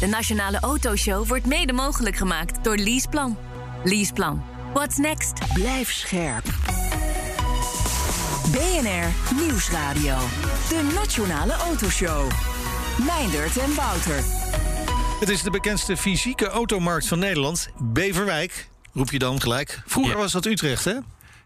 De Nationale Autoshow wordt mede mogelijk gemaakt door Leaseplan. Leaseplan. What's next? Blijf scherp. BNR Nieuwsradio. De Nationale Autoshow. Meindert en Wouter. Het is de bekendste fysieke automarkt van Nederland. Beverwijk, roep je dan gelijk. Vroeger Ja. was dat Utrecht, hè?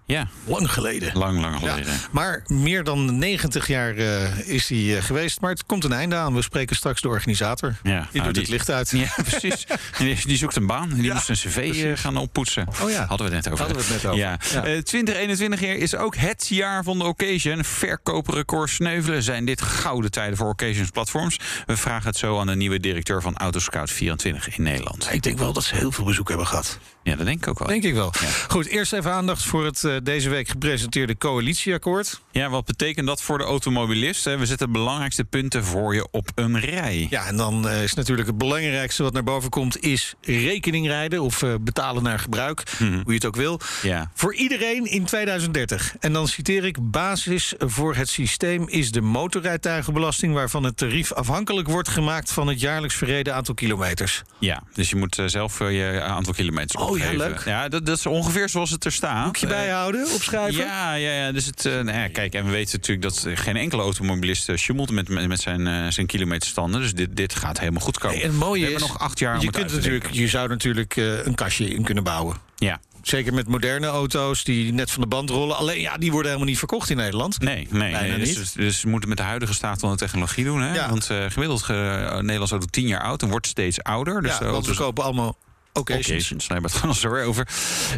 Ja, Lang geleden. lang, lang Ja, geleden. maar meer dan 90 jaar eh, is hij eh, geweest. Maar het komt een einde aan. We spreken straks de organisator. Ja, die nou, doet het licht uit. Ja, precies. Die, die zoekt een baan. Die Ja, moest een cv eh, gaan oppoetsen. Oh ja. Hadden we het net over. Hadden we het net over. Ja. Ja. Eh, 2021 jaar is ook het jaar van de occasion. Verkooprecord sneuvelen. Zijn dit gouden tijden voor occasions platforms? We vragen het zo aan de nieuwe directeur van Autoscout24 in Nederland. Ik denk wel dat ze heel veel bezoek hebben gehad. Ja, dat denk ik ook wel. Denk ik wel. Goed, eerst even aandacht voor het eh, deze week gepresenteerde coalitieakkoord. Ja, wat betekent dat voor de automobilist? hè? We zetten de belangrijkste punten voor je op een rij. Ja, en dan eh, is natuurlijk het belangrijkste wat naar boven komt... is rekening rijden of eh, betalen naar gebruik, Mhm. hoe je het ook wil. Ja. Voor iedereen in 2030. En dan citeer ik: basis voor het systeem is de motorrijtuigenbelasting, waarvan het tarief afhankelijk wordt gemaakt van het jaarlijks verreden aantal kilometers. Ja, dus je moet zelf je aantal kilometers Oh, ja, leuk. Ja, dat, dat is ongeveer zoals het er staat. Boekje Eh, bijhouden, opschrijven. Ja, ja, ja, dus het, eh, nou ja, kijk, en we weten natuurlijk dat eh, geen enkele automobilist uh, sjoemelt met, met, zijn, eh, zijn kilometerstanden. Dus dit, dit gaat helemaal goed komen. En mooie we hebben is, nog acht jaar je, kunt natuurlijk, je zou natuurlijk eh, een kastje in kunnen bouwen. Ja. Zeker met moderne auto's die net van de band rollen. Alleen ja, die worden helemaal niet verkocht in Nederland. Nee, nee, nee dus, niet. dus, dus we moeten met de huidige staat van de technologie doen. Hè? Ja. Want eh, gemiddeld uh, Nederlands auto 10 jaar oud en wordt steeds ouder. Dus ja, want we kopen allemaal occasions. Hebben we het over.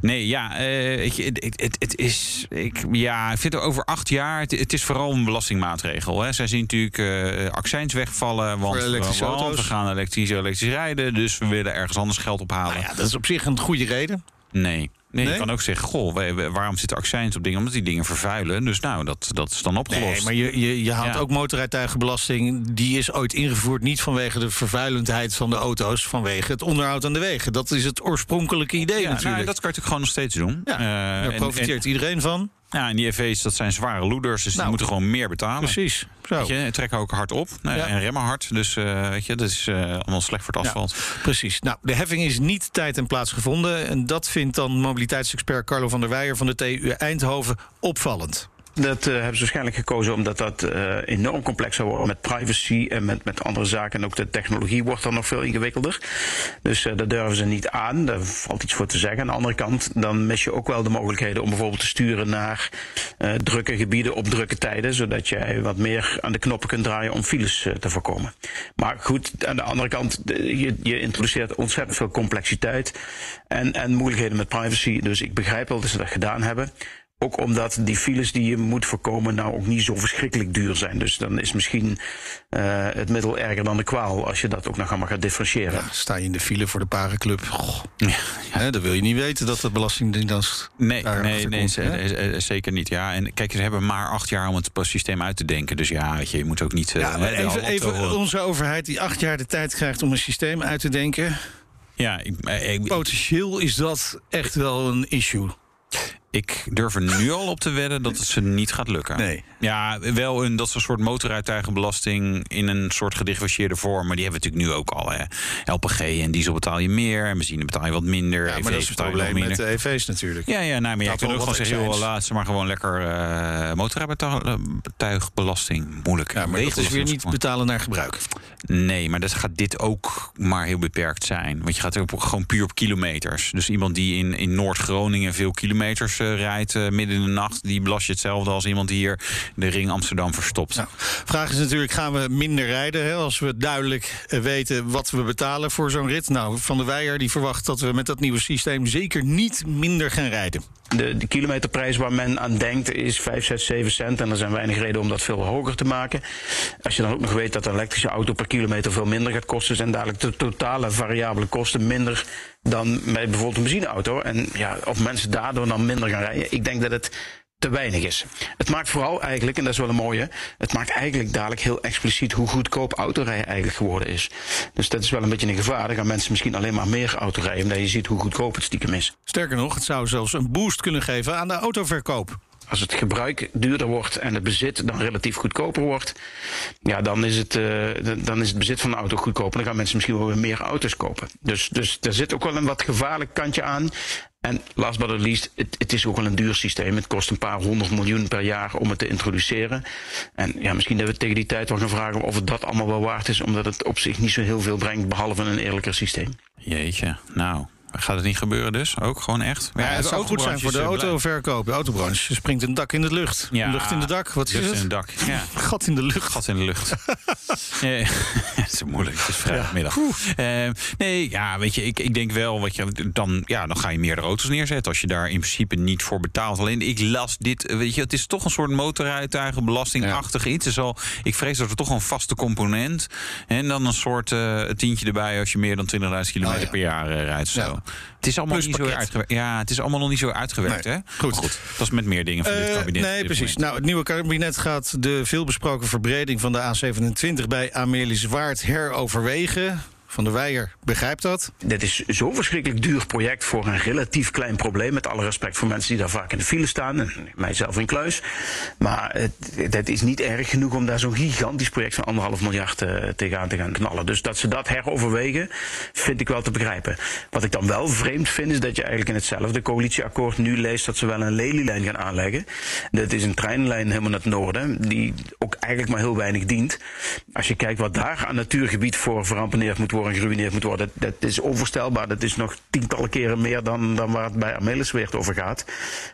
Nee, ja, eh, weet je, het, is. Ik, ja, ik vind het over acht jaar. Het, het is vooral een belastingmaatregel. Hè. Zij zien natuurlijk eh accijns wegvallen. Want, Voor elektrische want auto's. we gaan elektrisch, elektrisch rijden. Dus we willen ergens anders geld ophalen. Nou ja, dat is op zich een goede reden. Nee. Nee, Nee? je kan ook zeggen, goh, waarom zitten accijns op dingen? Omdat die dingen vervuilen. Dus nou, dat, dat is dan opgelost. Nee, maar je, je, je haalt Ja. ook motorrijtuigenbelasting. Die is ooit ingevoerd niet vanwege de vervuilendheid van de auto's, vanwege het onderhoud aan de wegen. Dat is het oorspronkelijke idee ja, nou, natuurlijk. dat kan je natuurlijk gewoon nog steeds doen. Ja, Eh, Daar en- profiteert en- iedereen van. Ja, en die EV's, dat zijn zware loeders, dus Nou, die moeten gewoon meer betalen. Precies. Zo. Weet je, en trekken ook hard op nou, Ja. en remmen hard. Dus eh, weet je, dat is eh, allemaal slecht voor het Ja, asfalt. precies. Nou, de heffing is niet tijd en plaats gevonden. En dat vindt dan mobiliteitsexpert Carlo van der Weijer van de TU Eindhoven opvallend. Dat eh, hebben ze waarschijnlijk gekozen omdat dat eh, enorm complex zou worden met privacy en met, met andere zaken. En ook de technologie wordt dan nog veel ingewikkelder. Dus eh dat durven ze niet aan. Daar valt iets voor te zeggen. Aan de andere kant, dan mis je ook wel de mogelijkheden om bijvoorbeeld te sturen naar drukke gebieden op drukke tijden. Zodat jij wat meer aan de knoppen kunt draaien om files te voorkomen. Maar goed, aan de andere kant, je, je introduceert ontzettend veel complexiteit en, en moeilijkheden met privacy. Dus ik begrijp wel dat ze dat gedaan hebben. Ook omdat die files die je moet voorkomen nou ook niet zo verschrikkelijk duur zijn. Dus dan is misschien eh, het middel erger dan de kwaal als je dat ook nog allemaal gaat differentiëren. Ja, sta je in de file voor de parenclub. Goh. Hè, dan wil je niet weten dat de belastingdienst Nee, daar nee, nee komt, hè? eh, eh, zeker niet. Ja, en kijk, ze hebben maar acht jaar om het systeem uit te denken. Dus ja, weet je, je moet ook niet. Ja, even, onze overheid die acht jaar de tijd krijgt om een systeem uit te denken. Ja, ik, ik, Potentieel is dat echt wel een issue. Ik durf er nu al op te wedden dat het ze niet gaat lukken. Nee. Ja, wel een dat is een soort motorrijtuigenbelasting in een soort gedifferentieerde vorm. Maar die hebben we natuurlijk nu ook al. Hè. LPG en diesel betaal je meer. En benzine betaal je wat minder. Ja, maar EV's dat is het probleem met de EV's natuurlijk. Ja, ja, nou, maar jij Dat kunt ook gewoon zeggen, joh, laat ze maar gewoon lekker eh motorrijtuigbelasting. Moeilijk. Ja, maar dat is weer niet betalen naar gebruik. Nee, maar dat gaat dit ook maar heel beperkt zijn. Want je gaat ook gewoon puur op kilometers. Dus iemand die in, in Noord-Groningen veel kilometers eh, rijdt eh, midden in de nacht, die belast je hetzelfde als iemand die hier de ring Amsterdam verstopt. Nou, vraag is natuurlijk, gaan we minder rijden hè, als we duidelijk eh, weten wat we betalen voor zo'n rit? Nou, Van der Weijer die verwacht dat we met dat nieuwe systeem zeker niet minder gaan rijden. De, de kilometerprijs waar men aan denkt is 5, 6, 7 cent. En er zijn weinig reden om dat veel hoger te maken. Als je dan ook nog weet dat een elektrische auto per kilometer veel minder gaat kosten, zijn dadelijk de totale variabele kosten minder dan bij bijvoorbeeld een benzineauto. En ja, of mensen daardoor dan minder gaan rijden. Ik denk dat het te weinig is. Het maakt vooral eigenlijk, en dat is wel een mooie, het maakt eigenlijk dadelijk heel expliciet hoe goedkoop autorijden eigenlijk geworden is. Dus dat is wel een beetje een gevaar. Dan gaan mensen misschien alleen maar meer autorijden, omdat je ziet hoe goedkoop het stiekem is. Sterker nog, het zou zelfs een boost kunnen geven aan de autoverkoop als het gebruik duurder wordt en het bezit dan relatief goedkoper wordt, ja, dan is het, uh, dan is het bezit van een auto goedkoper. Dan gaan mensen misschien wel weer meer auto's kopen. Dus, dus er zit ook wel een wat gevaarlijk kantje aan. En last but not least, het, het, is ook wel een duur systeem. Het kost een paar honderd miljoen per jaar om het te introduceren. En ja, misschien dat we tegen die tijd wel gaan vragen of het dat allemaal wel waard is, omdat het op zich niet zo heel veel brengt, behalve een eerlijker systeem. Jeetje, nou. Gaat het niet gebeuren dus? Ook gewoon echt? Ja, het zou goed zijn voor de autoverkoop. De autobranche springt een dak in de lucht. Ja, lucht in de dak. Wat is lucht het? in het dak. Ja. Gat in de lucht. Gat in de lucht. nee, het is moeilijk. Het is vrijdagmiddag. Ja. Uh, nee, ja, weet je, ik, ik denk wel, wat je, dan, ja, dan ga je meerdere auto's neerzetten als je daar in principe niet voor betaalt. Alleen ik las dit, weet je, het is toch een soort motorrijtuigenbelastingachtig ja. iets. Dus al, ik vrees dat er toch een vaste component en dan een soort uh, tientje erbij als je meer dan 20.000 kilometer oh, ja. per jaar uh, rijdt. Zo. Het is allemaal niet zo uitgewerkt. Ja, het is allemaal nog niet zo uitgewerkt. Nee. Hè? Goed. goed. Dat is met meer dingen van dit uh, kabinet. Nee, precies. Nou, het nieuwe kabinet gaat de veelbesproken verbreding van de A27 bij Amelie Zwaard heroverwegen. Van der Weijer begrijpt dat. Dit is zo'n verschrikkelijk duur project voor een relatief klein probleem. Met alle respect voor mensen die daar vaak in de file staan. En mijzelf in kluis. Maar het, is niet erg genoeg om daar zo'n gigantisch project van anderhalf miljard uh, tegenaan te gaan knallen. Dus dat ze dat heroverwegen, vind ik wel te begrijpen. Wat ik dan wel vreemd vind, is dat je eigenlijk in hetzelfde coalitieakkoord nu leest dat ze wel een lelielijn gaan aanleggen. Dat is een treinlijn helemaal naar het noorden, die ook eigenlijk maar heel weinig dient. Als je kijkt wat daar aan natuurgebied voor verampeneerd moet worden en geruineerd moet worden. Dat, is onvoorstelbaar. Dat is nog tientallen keren meer dan, dan waar het bij Amelisweert over gaat.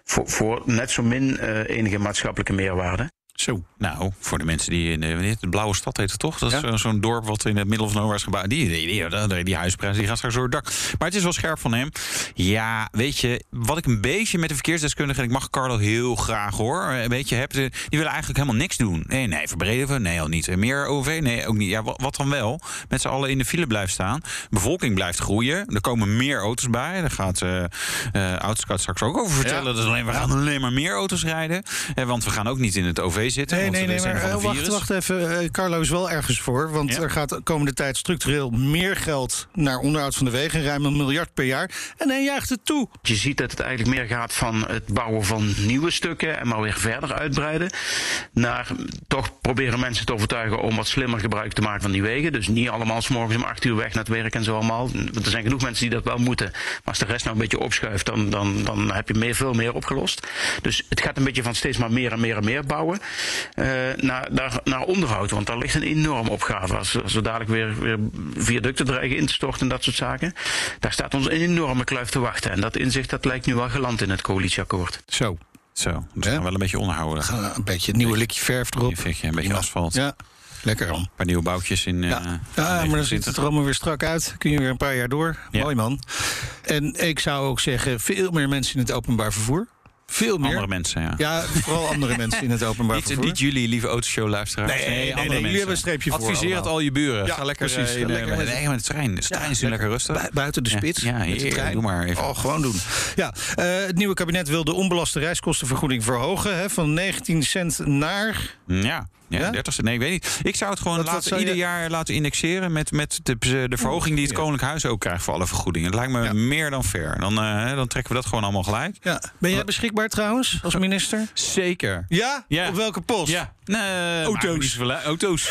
Voor, voor net zo min uh, enige maatschappelijke meerwaarde. Zo. Nou, voor de mensen die in de, de Blauwe Stad heet het toch? Dat is ja? zo'n dorp wat in het middel van nowhere is gebouwd. Die, die, die, die, die huisprijs die gaat straks door het dak. Maar het is wel scherp van hem. Ja, weet je, wat ik een beetje met de verkeersdeskundige... en ik mag Carlo heel graag hoor. Weet je, heb de, die willen eigenlijk helemaal niks doen. Nee, nee, verbreden we? Nee, al niet. Meer OV? Nee, ook niet. Ja, wat, wat dan wel? Met z'n allen in de file blijft staan. De bevolking blijft groeien. Er komen meer auto's bij. Daar gaat uh, uh, straks ook over vertellen. Ja. Dus alleen, we gaan alleen maar meer auto's rijden. Eh, want we gaan ook niet in het OV zitten. Nee, nee, nee, maar uh, wacht, wacht even. Uh, Carlo is wel ergens voor. Want ja. er gaat de komende tijd structureel meer geld naar onderhoud van de wegen. Ruim een miljard per jaar. En hij jaagt het toe. Je ziet dat het eigenlijk meer gaat van het bouwen van nieuwe stukken. En maar weer verder uitbreiden. Naar toch proberen mensen te overtuigen om wat slimmer gebruik te maken van die wegen. Dus niet allemaal s morgens om acht uur weg naar het werk en zo allemaal. Want er zijn genoeg mensen die dat wel moeten. Maar als de rest nou een beetje opschuift, dan, dan, dan heb je meer, veel meer opgelost. Dus het gaat een beetje van steeds maar meer en meer en meer bouwen. Uh, naar, naar, naar, onderhoud. Want daar ligt een enorme opgave. Als, als we dadelijk weer, weer viaducten dreigen in te storten en dat soort zaken. Daar staat ons een enorme kluif te wachten. En dat inzicht dat lijkt nu wel geland in het coalitieakkoord. Zo. Zo, dus gaan wel een beetje onderhouden. Een beetje een nieuwe likje verf erop. Een beetje, een beetje ja. asfalt. Ja. Lekker dan. Een paar nieuwe boutjes in. Ja, uh, ja maar dan ziet het er allemaal weer strak uit. Kun je weer een paar jaar door. Ja. Mooi man. En ik zou ook zeggen, veel meer mensen in het openbaar vervoer. Veel meer. Andere mensen, ja. Ja, vooral andere mensen in het openbaar niet, vervoer. Niet jullie, lieve autoshow-luisteraars. Nee, nee, nee, nee jullie hebben een streepje voor. Adviseer het al je buren. Ja, Ga lekker, precies. In, lekker met, nee, met de trein. De trein is ja, lekker rustig. Bu buiten de spits. Ja, ja de trein. doe maar even. Oh, gewoon doen. Ja, uh, het nieuwe kabinet wil de onbelaste reiskostenvergoeding verhogen. Hè, van 19 cent naar... Ja. Ja, ja? 30 Nee, ik weet niet. Ik zou het gewoon Wat- wat laten, zou je- ieder jaar laten indexeren met, met de, de verhoging die het. Koninklijk Huis ook krijgt voor alle vergoedingen. Het lijkt me meer dan fair. Dan, eh, dan trekken we dat gewoon allemaal gelijk. Ben jij beschikbaar trouwens, als minister? Zeker. Ja? Ja. Op welke post? Ja, Nee, Auto's. Auto's.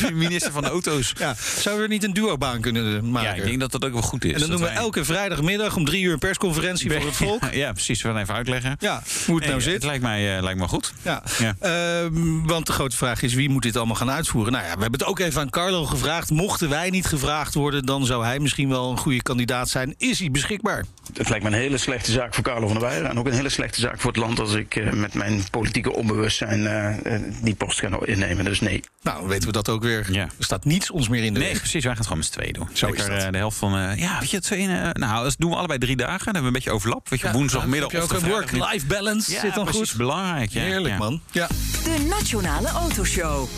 de minister van de auto's. Ja. Zouden we er niet een duobaan kunnen maken? Ja, ik denk dat dat ook wel goed is. en dan doen we wij- elke vrijdagmiddag om drie uur een persconferentie voor het volk. Ja, precies. We gaan even uitleggen. Ja, hoe het Nee, nou zit. Het lijkt mij, eh, lijkt me goed. Ja. Ja. Ehm, want de grote vraag is wie moet dit allemaal gaan uitvoeren? Nou ja, we hebben het ook even aan Carlo gevraagd. Mochten wij niet gevraagd worden, dan zou hij misschien wel een goede kandidaat zijn. Is hij beschikbaar? Het lijkt me een hele slechte zaak voor Carlo van der Weijden. En ook een hele slechte zaak voor het land als ik eh, met mijn politieke onbewustzijn eh, die post ga innemen. Dus nee. Nou, weten we dat ook weer. Ja. Er staat niets ons meer in de Nee, weg. precies. Wij gaan het gewoon met z'n tweeën doen. Zo is dat. eh, de helft van... eh, ja, weet je, twee... eh, nou, dat doen we allebei drie dagen. Dan hebben we een beetje overlap. Weet je, Ja, woensdagmiddag heb je of ook work-life balance? Ja, Zit dan precies. goed? Belangrijk, ja. Heerlijk, ja. man. Ja. De Nationale Autoshow.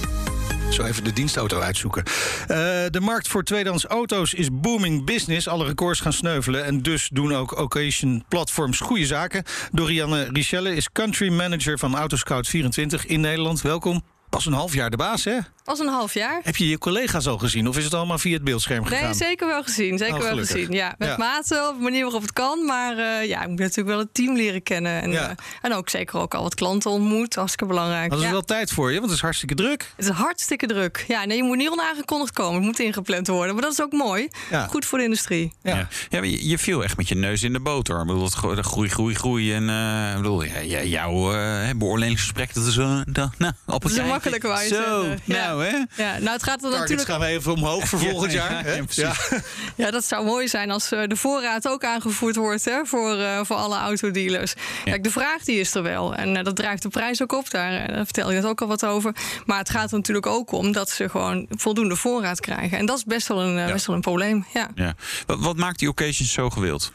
Zo even de dienstauto uitzoeken. Eh, de markt voor tweedehands auto's is booming business. Alle records gaan sneuvelen. En dus doen ook occasion platforms goede zaken. Dorianne Richelle is country manager van Autoscout24 in Nederland. Welkom. Pas een half jaar de baas, hè? Als een half jaar. Heb je je collega's al gezien? Of is het allemaal via het beeldscherm gegaan? Nee, zeker wel gezien. Zeker Oh, wel gezien. Ja, met Ja. mate op de manier waarop het kan. Maar eh, ja, ik moet natuurlijk wel het team leren kennen. En, Ja. eh, en ook zeker ook al wat klanten ontmoet. Hartstikke belangrijk. Dat is Ja. wel tijd voor je, want het is hartstikke druk. Het is hartstikke druk. Ja, nee, je moet niet onaangekondigd komen. Het moet ingepland worden. Maar dat is ook mooi. Ja. Goed voor de industrie. Ja. Ja. Ja, maar je, je viel echt met je neus in de boter. Ik bedoel, groei, groei, groei. En eh, ik bedoel, jouw eh, beoordelingsgesprek, dat is zo... Dat, nou, op Dat is een makkelijke je Zo, zeggen. Ja. nou hè. Ja, nou, het gaat er Targets natuurlijk gaan we even omhoog voor volgend Ja, jaar. ja, hè? ja, dat zou mooi zijn als eh, de voorraad ook aangevoerd wordt hè, voor, eh, voor alle autodealers. Kijk, de vraag die is er wel. En eh, dat drijft de prijs ook op. Daar, daar vertel je net ook al wat over. Maar het gaat er natuurlijk ook om dat ze gewoon voldoende voorraad krijgen. En dat is best wel een, best wel een probleem. Ja. Ja. Wat, wat maakt die occasions zo gewild?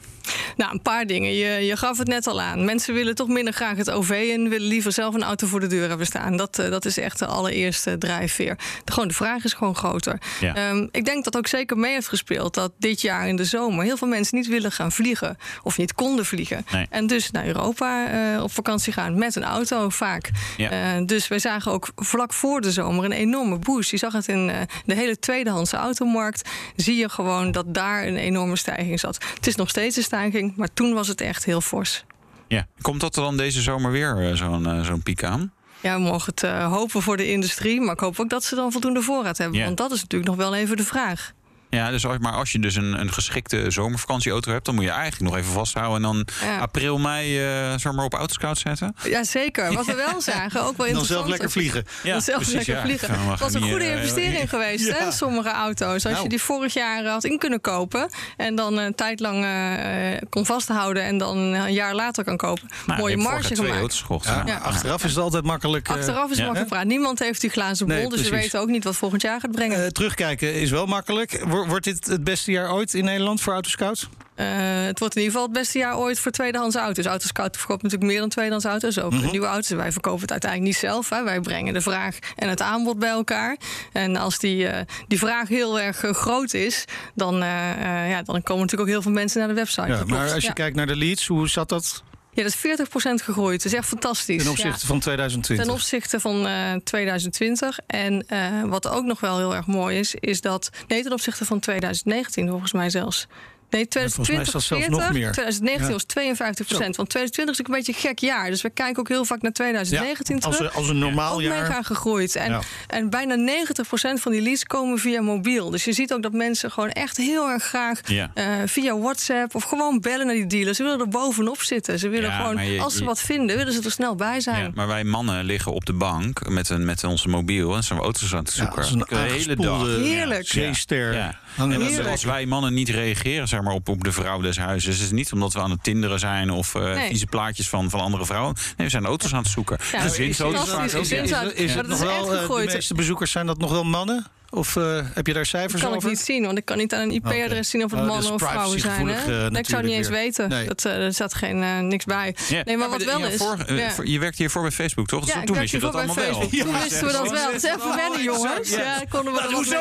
Nou, een paar dingen. Je, je gaf het net al aan. Mensen willen toch minder graag het OV en willen liever zelf een auto voor de deur hebben staan. Dat, eh, dat is echt de allereerste drijfveer. De, gewoon, de vraag is gewoon groter. Ja. Ehm, ik denk dat ook zeker mee heeft gespeeld dat dit jaar in de zomer heel veel mensen niet willen gaan vliegen of niet konden vliegen. Nee. En dus naar Europa eh, op vakantie gaan met een auto vaak. Ja. Eh, dus wij zagen ook vlak voor de zomer een enorme boost. Je zag het in de hele tweedehandse automarkt. Zie je gewoon dat daar een enorme stijging zat. Het is nog steeds een stijging, maar toen was het echt heel fors. Ja. Komt dat er dan deze zomer weer eh, zo'n eh, zo'n piek aan? Ja, we mogen het eh, hopen voor de industrie, maar ik hoop ook dat ze dan voldoende voorraad hebben. Ja. Want dat is natuurlijk nog wel even de vraag. Ja, dus als, maar als je dus een, een geschikte zomervakantieauto hebt, dan moet je eigenlijk nog even vasthouden en dan Ja. april, mei eh zomaar op autoscout zetten. Ja, zeker. Wat we wel zagen, ook wel Dan interessant. zelf lekker vliegen. Ja, zelf precies, lekker ja. vliegen. Het was een goede eh, investering geweest, Ja. hè? Sommige auto's. Als Nou. je die vorig jaar had in kunnen kopen en dan een tijd lang eh, kon vasthouden en dan een jaar later kan kopen. Nou, Mooie ik heb vorig marge gemaakt. auto's gekocht. Ja, Ja. maar achteraf is het altijd makkelijk. Achteraf is Ja. makkelijk praten. Niemand heeft die glazen bol, Nee, dus we weten ook niet wat volgend jaar gaat brengen. terugkijken is wel makkelijk. Wor- Wordt dit het beste jaar ooit in Nederland voor Autoscouts? Eh, het wordt in ieder geval het beste jaar ooit voor tweedehands auto's. Autoscout verkoopt natuurlijk meer dan tweedehands auto's. Ook Mhm. nieuwe auto's. Wij verkopen het uiteindelijk niet zelf. Hè. Wij brengen de vraag en het aanbod bij elkaar. En als die, eh, die vraag heel erg eh, groot is, dan, ja, dan komen natuurlijk ook heel veel mensen naar de website. Ja, maar als je ja. kijkt naar de leads, hoe zat dat ja, dat is 40% gegroeid. Dat is echt fantastisch. ten opzichte Ja. van 2020? Ten opzichte van eh, 2020. En eh, wat ook nog wel heel erg mooi is, is dat. Nee, ten opzichte van 2019 volgens mij zelfs. Nee, volgens mij 2020 is dat zelfs 40, nog meer. 2019 Ja. was 52 procent. Want 2020 is ook een beetje een gek jaar. Dus we kijken ook heel vaak naar 2019 Ja, als terug. als een normaal ook jaar. mega gegroeid. En, Ja. en bijna 90 procent van die leads komen via mobiel. Dus je ziet ook dat mensen gewoon echt heel erg graag Ja. eh, via WhatsApp of gewoon bellen naar die dealers. Ze willen er bovenop zitten. Ze willen gewoon, je- als ze wat vinden, willen ze er snel bij zijn. Ja, maar wij mannen liggen op de bank met, een, met onze mobiel en zijn we auto's aan het Ja, zoeken. als een de hele dag. Heerlijk. zeester. Ja. En als wij mannen niet reageren zeg maar, op, op de vrouw des huizes, is het niet omdat we aan het tinderen zijn of eh Nee. vieze plaatjes van, van andere vrouwen. Nee, we zijn auto's aan het zoeken. Ja, Gezinsauto's vaak ook. Is, is het nog is echt wel, eh, de meeste bezoekers zijn dat nog wel mannen? Of eh, heb je daar cijfers kan ik over? niet zien, want ik kan niet aan een IP-adres zien of het Oh, dat mannen is of vrouwen zijn. privacygevoelig, Hè? eh, Nee, ik zou het niet eens weer. weten. Nee. Dat, eh, er staat geen, eh, niks bij. Nee, maar Ja, wat de- wel is. voor- eh, ja. je werkt hier voor bij Facebook, toch? Dus Ja, toen wist je dat hiervoor allemaal wel. Toen wisten we dat wel. Het is even wennen, jongens. Ja, konden we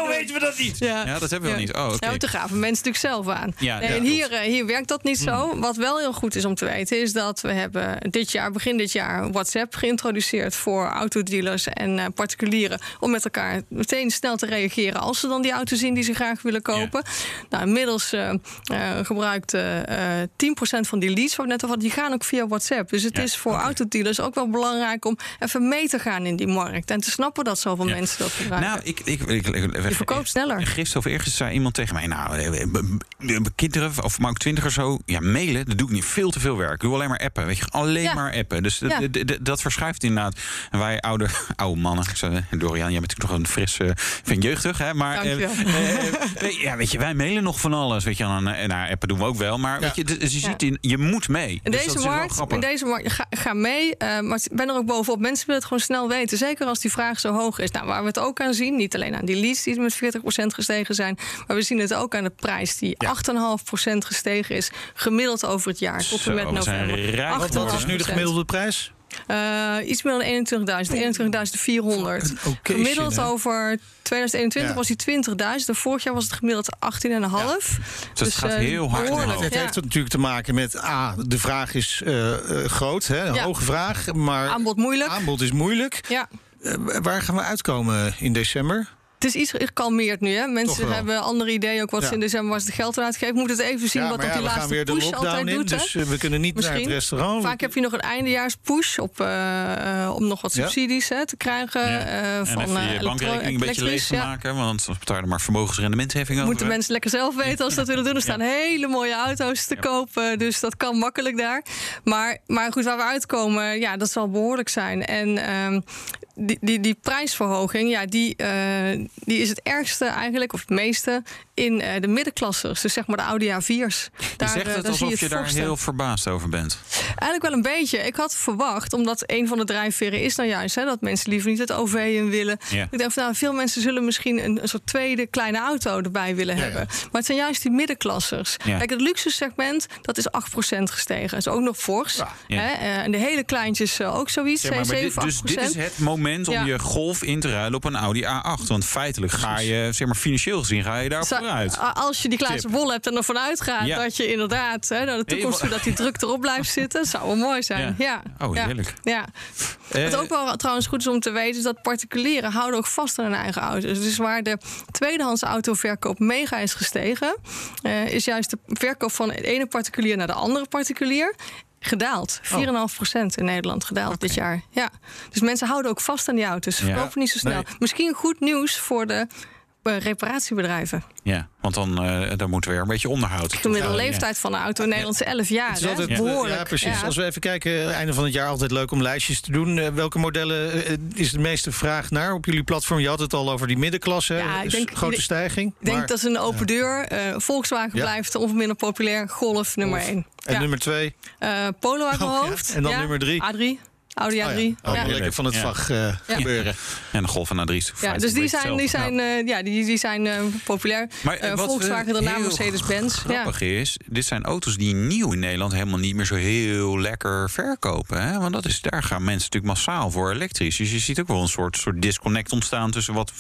mee doen. we dat niet? Ja. Ja, dat hebben we Ja. niet. Oh, oké. Ja, toen gaven mensen natuurlijk zelf aan. En hier, eh, hier werkt dat niet zo. Wat wel heel goed is om te weten, is dat we hebben dit jaar, begin dit jaar, WhatsApp geïntroduceerd voor autodealers en eh, particulieren. Om met elkaar meteen snel te reageren als ze dan die auto zien die ze graag willen kopen. Nou, inmiddels uh, gebruikt 10% van die leads, wat ik net al had, die gaan ook via WhatsApp. Dus het is voor okay. autodealers ook wel belangrijk om even mee te gaan in die markt en te snappen dat zoveel mensen dat gebruiken. Nou, ik, ik, ik, ik je verkoopt sneller. Gisteren of ergens zei iemand tegen mij, nou, kinderen of maar ook twintiger zo, ja, mailen, dat doe ik niet. Veel te veel werk. Ik doe alleen maar appen, weet je, alleen maar appen. Dus dat verschuift inderdaad. En wij oude, oude mannen, Dorian, jij bent natuurlijk nog een frisse, uh, vind jeugdig, hè? Maar uh, uh, ja, weet je, wij mailen nog van alles, weet je, en naar appen doen we ook wel. Maar weet je, dus je ziet, in, je moet mee. In dus deze markt, in deze markt, ga, ga mee. maar ik ben er ook bovenop. Mensen willen het gewoon snel weten. Zeker als die vraag zo hoog is. Nou, waar we het ook aan zien, niet alleen aan die leads die met 40% gestegen zijn, maar we zien het ook aan de prijs die ja. 8,5% gestegen is, gemiddeld over het jaar tot en met november. Wat is nu de gemiddelde prijs? Uh, iets meer dan 21.000, 21.400. Gemiddeld over 2021 ja. was die 20.000. Vorig jaar was het gemiddeld 18,5. Ja. Dus, dus het gaat uh, heel hard. Het heeft natuurlijk te maken met A, de vraag is uh, groot, hè, een hoge vraag. Maar aanbod moeilijk. Aanbod is moeilijk. Ja. waar gaan we uitkomen in december? Het is iets gekalmeerd nu. Hè? Mensen hebben andere ideeën ook wat ja. ze in december was de geld eruit geven. Moet het even zien ja, wat ja, op die laatste weer push de altijd in, doet. Dus hè? we kunnen niet Misschien. naar het restaurant. Vaak heb je nog een eindejaarspush op, uh, om nog wat subsidies hè, te krijgen. Uh, van, en even je bankrekening een beetje leeg te maken. Want dan betaal je maar vermogensrendementsheffing over. Moeten mensen lekker zelf weten als ze dat willen doen. Er staan hele mooie auto's te kopen. Dus dat kan makkelijk daar. Maar, maar goed, waar we uitkomen, ja, dat zal behoorlijk zijn. En um, die, die, die prijsverhoging, ja, die, uh, die is het ergste eigenlijk, of het meeste, in uh, de middenklassers. Dus zeg maar de Audi A4's. Je daar, zegt het uh, alsof je, je daar heel verbaasd over bent. Eigenlijk wel een beetje. Ik had verwacht, omdat een van de drijfveren is nou juist... Hè, dat mensen liever niet het OV in willen. Ik dacht, nou, veel mensen zullen misschien een, een soort tweede kleine auto erbij willen Ja, hebben. ja. Maar het zijn juist die middenklassers. Ja. Kijk, het luxe segment, dat is 8% gestegen. Dat is ook nog fors. Hè? eh, en de hele kleintjes ook zoiets, Zeg maar, maar 7, dit, dus dit is het moment om Ja. je golf in te ruilen op een Audi A8. Want feitelijk ga je, zeg maar financieel gezien, ga je daar Zo- vooruit. Als je die glazen bol hebt en ervan uitgaat Ja. dat je inderdaad hè, naar de toekomst toe dat die druk erop blijft zitten, zou wel mooi zijn. Ja. Oh, heerlijk. Ja. Eh, Wat ook wel trouwens goed is om te weten, is dat particulieren houden ook vast aan hun eigen auto's. Dus waar de tweedehands autoverkoop mega is gestegen, eh, is juist de verkoop van de ene particulier naar de andere particulier. Gedaald. 4,5% in Nederland gedaald dit jaar. Ja. Dus mensen houden ook vast aan die auto's. Ze Ja. verkopen niet zo snel. Nee. Misschien goed nieuws voor de reparatiebedrijven. Ja, want dan uh, daar moeten we weer een beetje onderhoud. De gemiddelde Ja. leeftijd van de auto in Nederland is 11 jaar. Het is hè? altijd Dat is behoorlijk. Ja, precies. Ja. Als we even kijken, einde van het jaar altijd leuk om lijstjes te doen. Eh, welke modellen eh, is de meeste vraag naar op jullie platform? Je had het al over die middenklasse, hè? Ja, ik Dus denk- grote stijging. Ik denk Maar- dat is een open deur. Eh, Volkswagen Ja. blijft onverminder populair. Golf nummer 1. En nummer twee? Polo uit mijn Oh, ja. hoofd. En dan Ja. nummer drie? A3. Audi Oh, A3. ja. Oh, Ja. lekker van het Ja. vak eh, gebeuren. En de golf van Adries. Ja, feitelijk dus die zijn, die zijn, eh, ja, die, die zijn eh, populair. Maar wat Volkswagen daarna heel Mercedes-Benz. Ja. grappig is, dit zijn auto's die nieuw in Nederland helemaal niet meer zo heel lekker verkopen. Hè? Want dat is, daar gaan mensen natuurlijk massaal voor elektrisch. Dus je ziet ook wel een soort, soort disconnect ontstaan tussen wat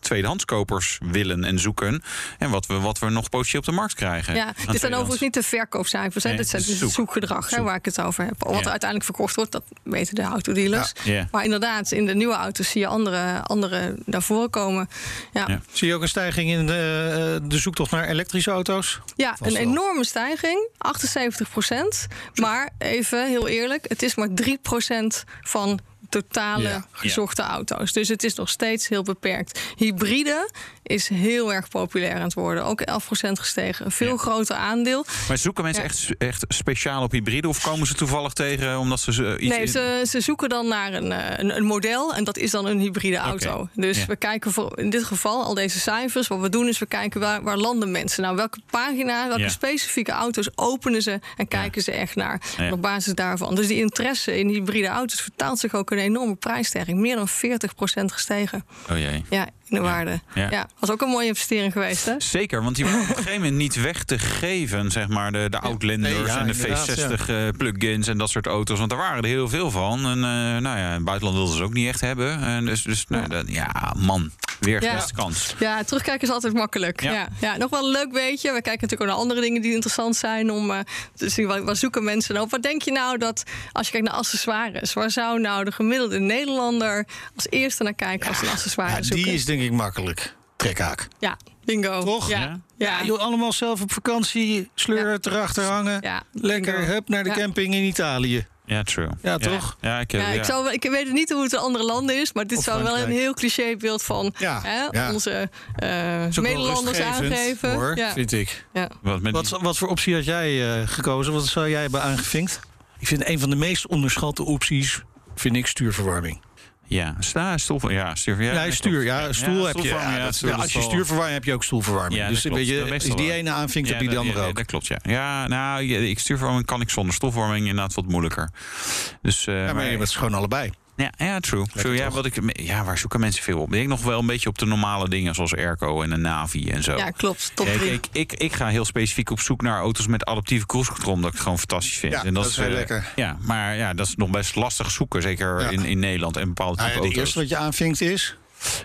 tweedehandskopers willen en zoeken. En wat we, wat we nog potentieel op de markt krijgen. Ja, dit zijn overigens niet de verkoopcijfers. Hè. Nee, dit zijn het is het zoek. zoekgedrag hè, waar ik het over heb. Wat Ja. er uiteindelijk verkocht wordt, dat weten de autodealers. Ja. Maar inderdaad, in de nieuwe auto's zie je andere, andere naar voren komen. Ja, Ja. Zie je ook een stijging in de, eh, de zoektocht naar elektrische auto's? Ja, Vast een wel. enorme stijging, 78 procent. Maar even heel eerlijk, het is maar 3 procent van totale Ja. gezochte auto's. Dus het is nog steeds heel beperkt. Hybride is heel erg populair aan het worden. Ook 11 procent gestegen. Een veel Ja. groter aandeel. Maar zoeken mensen Ja. echt, echt speciaal op hybride? Of komen ze toevallig tegen omdat ze ze iets... Nee, ze, ze zoeken dan naar een, eh, een, een model en dat is dan een hybride auto. Dus ja. we kijken voor in dit geval al deze cijfers. Wat we doen is we kijken waar, waar landen mensen. Nou, welke pagina, welke specifieke auto's openen ze en kijken ze echt naar. En op basis daarvan. Dus die interesse in hybride auto's vertaalt zich ook in een enorme prijsstijging. Meer dan 40% gestegen. Oh jee. Ja, in de waarde. Ja. Ja. was ook een mooie investering geweest, hè? Zeker, want die waren op een gegeven moment niet weg te geven, zeg maar, de, de Outlanders Nee, ja, en de inderdaad, V60 eh, plug-ins en dat soort auto's. Want daar waren er heel veel van. En eh, nou ja, in het buitenland wilden ze ook niet echt hebben. En dus, dus nou, dat- ja, man, weer Ja. kans. Ja, terugkijken is altijd makkelijk. Ja. Ja. Ja, nog wel een leuk weetje. We kijken natuurlijk ook naar andere dingen die interessant zijn om eh, te zien wat, wat zoeken mensen nou op. Wat denk je nou dat als je kijkt naar accessoires, waar zou nou de gemiddelde Nederlander als eerste naar kijken als een accessoire Ja, zoeken? die is denk ik makkelijk. trekhaak. Ja, bingo. Toch? Ja. Ja. ja. allemaal zelf op vakantie, sleur erachter hangen. Ja, Lekker, hup, naar de Ja. camping in Italië. Ja, true. Ja, toch? Ja, ik, Ja, ja. ik, zou, ik weet niet hoe het in andere landen is, maar dit Of zou wel een heel clichébeeld van Ja, hè, ja. onze eh, wel Nederlanders aangeven. Hoor, ja. vind ik. Ja. Wat Wat, wat voor optie had jij eh, gekozen? Wat zou jij hebben aangevinkt? Ik vind een van de meest onderschatte opties, vind ik stuurverwarming. Ja, sta, stoel, ja, stuur. Ja, Ja, stuur, ja, stoel heb je. Ja, dat- als je wel- stuurverwarming heb je ook stoelverwarming. Dus weet je, die ene aanvinkt, heb je die andere ja, ook. Dat klopt, ja. Ja, nou, ik stuurverwarming kan ik zonder. Stoelvorming inderdaad wat moeilijker. Dus, eh, Ja, maar je hebt het gewoon allebei. Ja, ja true. true ja, wat ik, ja, waar zoeken mensen veel op? Ik denk nog wel een beetje op de normale dingen zoals airco en een Navi en zo. ja, klopt. Top ik, ik, ik ga heel specifiek op zoek naar auto's met adaptieve cruise control, omdat ik het gewoon fantastisch vind. Ja, en dat is heel eh, lekker. Ja, maar ja, dat is nog best lastig zoeken, zeker Ja. in, in Nederland en bepaalde Nou type ja, de auto's. eerste wat je aanvinkt is...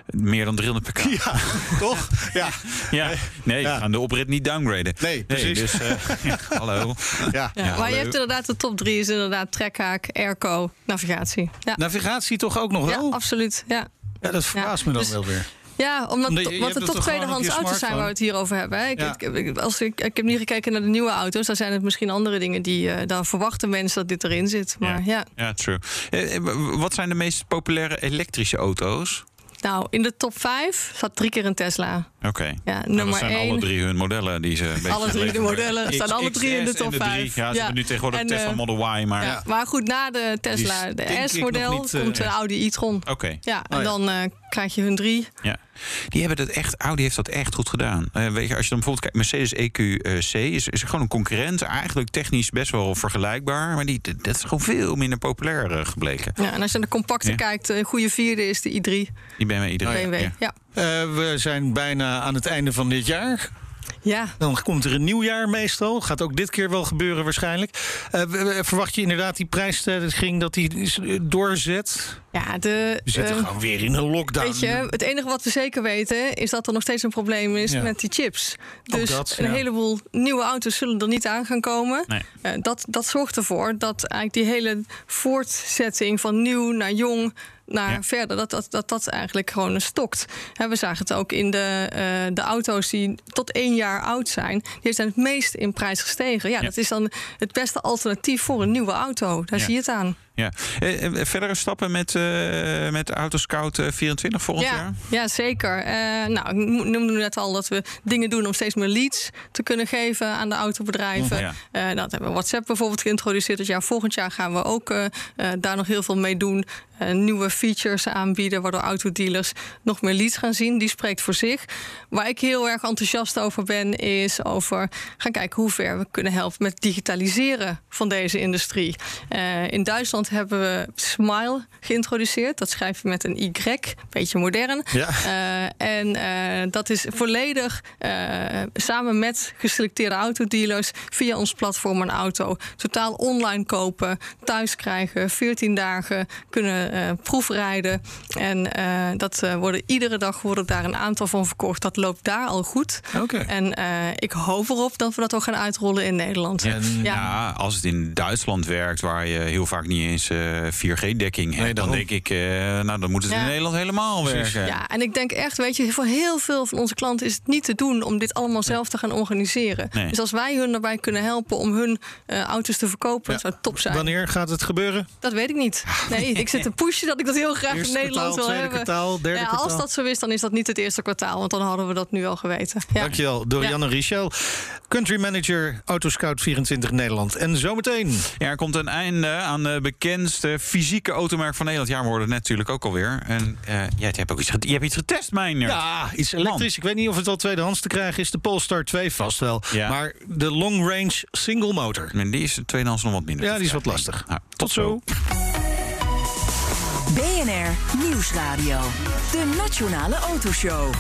Meer dan 300 pk. Ja, toch? Ja. Ja, nee, Ja. we gaan de oprit niet downgraden. Nee, precies. dus, eh, ja, hallo. Ja. Ja, Ja, maar je hebt inderdaad de top drie is inderdaad trekhaak, airco, navigatie. Ja, Navigatie toch ook nog ja wel? absoluut. Ja. Ja, dat verbaast me dan Dus- wel weer. Ja, omdat, Omdat je- je want het toch tweedehands auto's zijn waar we het hier over hebben. Hè. Ik, Ja. ik, ik- als ik, ik heb niet gekeken naar de nieuwe auto's. Dan zijn het misschien andere dingen die... eh dan verwachten mensen dat dit erin zit. Maar ja. Ja, true. Eh, wat zijn de meest populaire elektrische auto's? Nou, in de top 5 staat drie keer een Tesla. Oké. Ja, Nou, nummer dat zijn alle 1. drie hun modellen die ze Alle drie de modellen X- staan alle drie in de top drie. 5. Ja, ze hebben nu tegenwoordig En, Tesla eh, Model Y, maar... Ja, maar goed, na de Tesla, de S-model, eh, komt de Audi e-tron. Oké. Ja, en Oh dan eh, krijg je hun drie. Ja. Die hebben dat echt, Audi heeft dat echt goed gedaan. Eh, weet je, als je dan bijvoorbeeld kijkt, Mercedes EQC is, is gewoon een concurrent. Eigenlijk technisch best wel vergelijkbaar. Maar die, dat is gewoon veel minder populair eh, gebleken. Ja, en als je naar de compacte Ja. kijkt, een goede vierde is de i3 Die BMW iedereen. BMW. Ja. Ja. Eh, we zijn bijna aan het einde van dit jaar. Ja. Dan komt er een nieuw jaar meestal. Gaat ook dit keer wel gebeuren waarschijnlijk. Eh, verwacht je inderdaad die prijsstijging dat die eh, doorzet? Ja, de, We zitten eh, gewoon weer in een lockdown. Weet je, het enige wat we zeker weten is dat er nog steeds een probleem is Ja. met die chips. Dus dat, een ja. heleboel nieuwe auto's zullen er niet aan gaan komen. Nee. Eh, dat, dat zorgt ervoor dat eigenlijk die hele voortzetting van nieuw naar jong naar Ja. verder, dat dat, dat dat eigenlijk gewoon stokt. We zagen het ook in de, eh, de auto's die tot één jaar oud zijn. Die zijn het meest in prijs gestegen. Ja, Ja. dat is dan het beste alternatief voor een nieuwe auto. Daar zie je het aan. Ja. Eh, eh, verdere stappen met, eh met Autoscout eh, 24 volgend ja, jaar? Ja, zeker. Nou, ik noemde net al dat we dingen doen om steeds meer leads te kunnen geven aan de autobedrijven. Ja. Dat hebben we WhatsApp bijvoorbeeld geïntroduceerd. Dus ja, volgend jaar gaan we ook daar nog heel veel mee doen. Nieuwe features aanbieden, waardoor autodealers nog meer leads gaan zien. Die spreekt voor zich. Waar ik heel erg enthousiast over ben, is over gaan kijken hoe ver we kunnen helpen met digitaliseren van deze industrie. In Duitsland hebben we Smile geïntroduceerd. Dat schrijf je met een Y, beetje modern. Ja. Eh, en eh, dat is volledig eh, samen met geselecteerde autodealers via ons platform een auto totaal online kopen, thuis krijgen, 14 dagen kunnen proefrijden. En dat worden iedere dag worden daar een aantal van verkocht. Dat loopt daar al goed. Oké. En ik hoop erop dat we dat ook gaan uitrollen in Nederland. Ja, Ja. ja, als het in Duitsland werkt, waar je heel vaak niet eens eh 4G-dekking hebt, dan daarom. denk ik, eh, nou dan moet het Ja. in Nederland helemaal Precies. werken. Ja, en ik denk echt, weet je, voor heel veel van onze klanten is het niet te doen om dit allemaal zelf te gaan organiseren. Nee. Dus als wij hun daarbij kunnen helpen om hun eh, auto's te verkopen, Ja. zou top zijn. Wanneer gaat het gebeuren? Dat weet ik niet. Nee, ik zit te pushen dat ik dat heel graag Eerste in Nederland kwartaal, wil tweede hebben. kwartaal, derde ja, kwartaal? als dat zo is, dan is dat niet het eerste kwartaal, want dan hadden we dat nu al geweten. Ja. Dankjewel, Dorianne Richel. Country Manager Autoscout 24 Nederland. En zometeen... Ja, er komt een einde aan de bekendste fysieke automerk van Nederland. Ja, we hoorden het net natuurlijk ook alweer. En eh, ja, je hebt ook iets, je hebt iets getest, Meijner. Ja, iets elektrisch. Ik weet niet of het al tweedehands te krijgen is. De Polestar 2 vast wel. Ja. Maar de long range single motor. En die is de tweedehands nog wat minder. Ja, die is wat lastig. Nou, Tot zo. BNR Nieuwsradio. De Nationale Autoshow.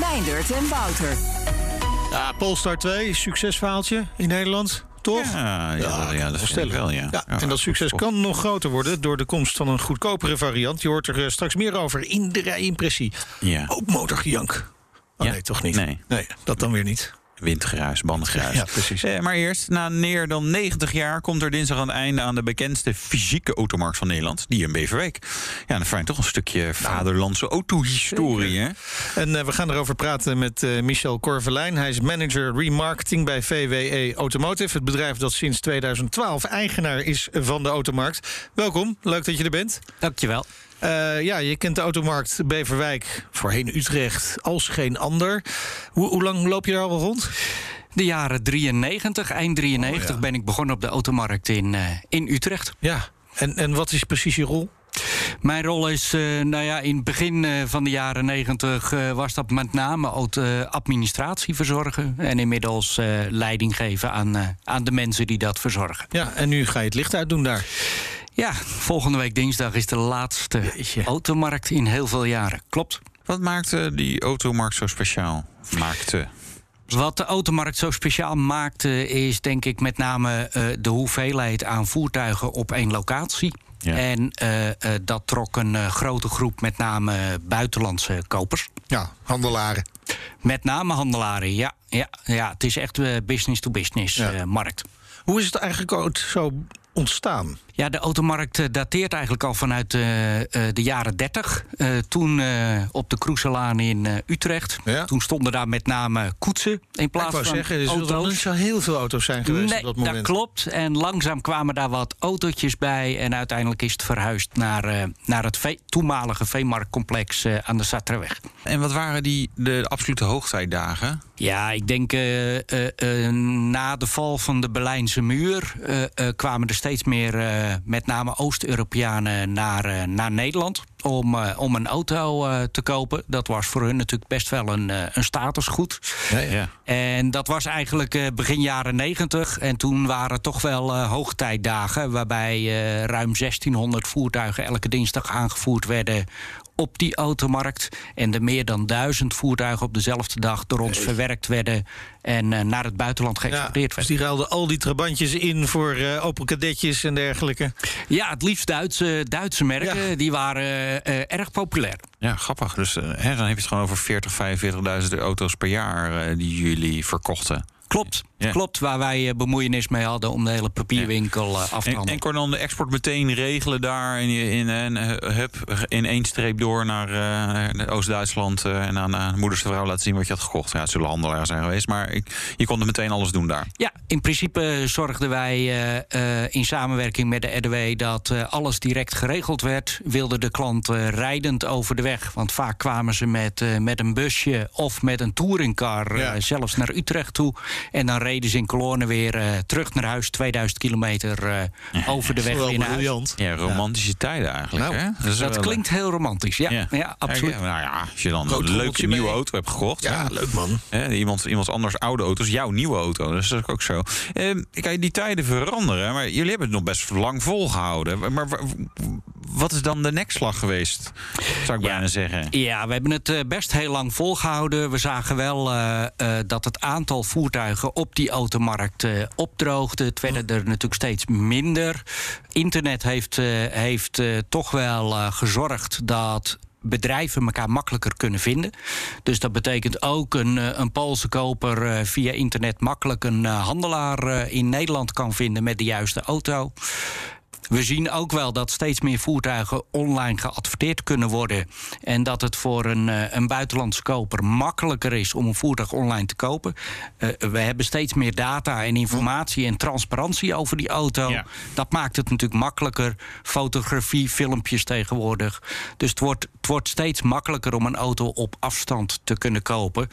Meindert en Wouter. Ja, Polestar 2, succesverhaaltje in Nederland. Toch? Ja, ja, dat- ja, dat vind ik wel, ja. Ja, en dat succes kan nog groter worden door de komst van een goedkopere variant. Je hoort er eh, straks meer over in de rijimpressie. Ja. Ook motorgejank. Oh nee, toch niet? Nee. dat dan weer niet. Windgeruis, bandengeruis. Ja, precies. Eh, maar eerst, na meer dan 90 jaar komt er dinsdag aan het einde aan de bekendste fysieke automarkt van Nederland, die in Beverwijk. Ja, dan fijn toch een stukje vaderlandse autohistorie, hè? En eh, we gaan erover praten met eh, Michel Corvelijn. Hij is manager remarketing bij VWE Automotive. Het bedrijf dat sinds 2012 eigenaar is van de automarkt. Welkom, leuk dat je er bent. Dankjewel. Uh, ja, je kent de automarkt Beverwijk, voorheen Utrecht, als geen ander. Hoe, hoe lang loop je daar al rond? De jaren 93, eind 93 ben ik begonnen op de automarkt in, uh, in Utrecht. Ja, en, en wat is precies je rol? Mijn rol is, uh, nou ja, in het begin uh, van de jaren negentig uh, was dat met name ook administratie verzorgen. En inmiddels leiding geven aan, aan de mensen die dat verzorgen. Ja, en nu ga je het licht uitdoen daar. Ja, volgende week dinsdag is de laatste Jeetje. automarkt in heel veel jaren. Klopt. Wat maakte die automarkt zo speciaal? Maakte. Wat de automarkt zo speciaal maakte, is denk ik met name uh, de hoeveelheid aan voertuigen op één locatie. Ja. En uh, uh, dat trok een grote groep, met name buitenlandse kopers. Ja, handelaren. Met name handelaren, ja. ja, ja het is echt business-to-business ja. markt. Hoe is het eigenlijk zo ontstaan? Ja, de automarkt dateert eigenlijk al vanuit uh, uh, de jaren 30. Uh, toen op de Kroeselaan in Utrecht. Ja. Toen stonden daar met name koetsen in plaats ik wou van zeggen, er zullen niet zo heel veel auto's zijn geweest nee, op dat moment. dat klopt. En langzaam kwamen daar wat autootjes bij. En uiteindelijk is het verhuisd naar, naar het vee, toenmalige veemarktcomplex aan de Satreweg. En wat waren die de absolute hoogtijdagen? Ja, ik denk na de val van de Berlijnse muur kwamen er steeds meer met name Oost-Europeanen naar, uh, naar Nederland. Om, uh, om een auto uh, te kopen. Dat was voor hun natuurlijk best wel een, een statusgoed. Ja, ja. En dat was eigenlijk begin jaren negentig. En toen waren toch wel hoogtijdagen. Waarbij ruim 1600 voertuigen elke dinsdag aangevoerd werden op die automarkt. En de meer dan duizend voertuigen op dezelfde dag door ons nee. verwerkt werden. En uh, naar het buitenland geëxporteerd ja, werden. Dus die ruilden al die trabantjes in voor uh, Opel Kadetjes en dergelijke. Ja, het liefst Duitse, Duitse merken. Ja. Die waren uh, erg populair. Ja, grappig. Dus hè, dan heb je het gewoon over 40, 45.000 auto's per jaar die jullie verkochten. Klopt, ja. klopt. Waar wij bemoeienis mee hadden om de hele papierwinkel ja. af te en, handelen. En kon dan de export meteen regelen daar in, in, in, hup, in één streep door naar uh, Oost-Duitsland uh, en aan uh, moeders vrouw laten zien wat je had gekocht. Ja, het zullen handelaars zijn geweest, maar ik, je kon er meteen alles doen daar. Ja, in principe zorgden wij in samenwerking met de RDW dat alles direct geregeld werd. Wilde de klant rijdend over de weg, want vaak kwamen ze met, met een busje of met een touringcar ja. zelfs naar Utrecht toe. En dan reden ze in kolonnen weer uh, terug naar huis, 2000 kilometer uh, ja, over de weg weer naar huis. Ja, romantische ja. tijden eigenlijk. Nou, hè? Dat, dat klinkt heel romantisch, ja, ja. ja absoluut. nou ja, als je dan Rood een leuke nieuwe mee. auto hebt gekocht. Ja, leuk man. Hè, iemand, iemand anders oude auto's, jouw nieuwe auto. Dat is ook zo. Uh, kijk, die tijden veranderen, maar jullie hebben het nog best lang volgehouden. Maar wat is dan de nekslag geweest, zou ik bijna zeggen? Ja, we hebben het best heel lang volgehouden. We zagen wel uh, uh, dat het aantal voertuigen op die automarkt uh, opdroogde. Het werden er natuurlijk steeds minder. Internet heeft, heeft toch wel gezorgd dat bedrijven elkaar makkelijker kunnen vinden. Dus dat betekent ook een, een Poolse koper via internet makkelijk een handelaar in Nederland kan vinden met de juiste auto. We zien ook wel dat steeds meer voertuigen online geadverteerd kunnen worden. En dat het voor een, een buitenlandse koper makkelijker is om een voertuig online te kopen. Uh, we hebben steeds meer data en informatie en transparantie over die auto. Ja. Dat maakt het natuurlijk makkelijker. Fotografie, filmpjes tegenwoordig. Dus het wordt, het wordt steeds makkelijker om een auto op afstand te kunnen kopen.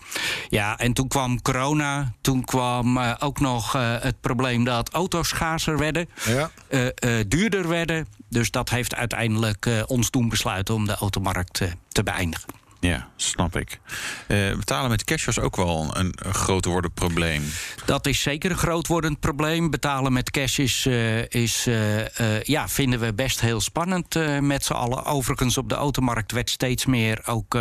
Ja, en toen kwam corona. Toen kwam uh, ook nog uh, het probleem dat auto's schaarser werden. Ja. Duurder werden. Dus dat heeft uiteindelijk uh, ons doen besluiten om de automarkt uh, te beëindigen. Ja, snap ik. Uh, betalen met cash was ook wel een, een groot wordend probleem. Dat is zeker een groot wordend probleem. Betalen met cash is, uh, is uh, ja, vinden we best heel spannend met z'n allen. Overigens, op de automarkt werd steeds meer ook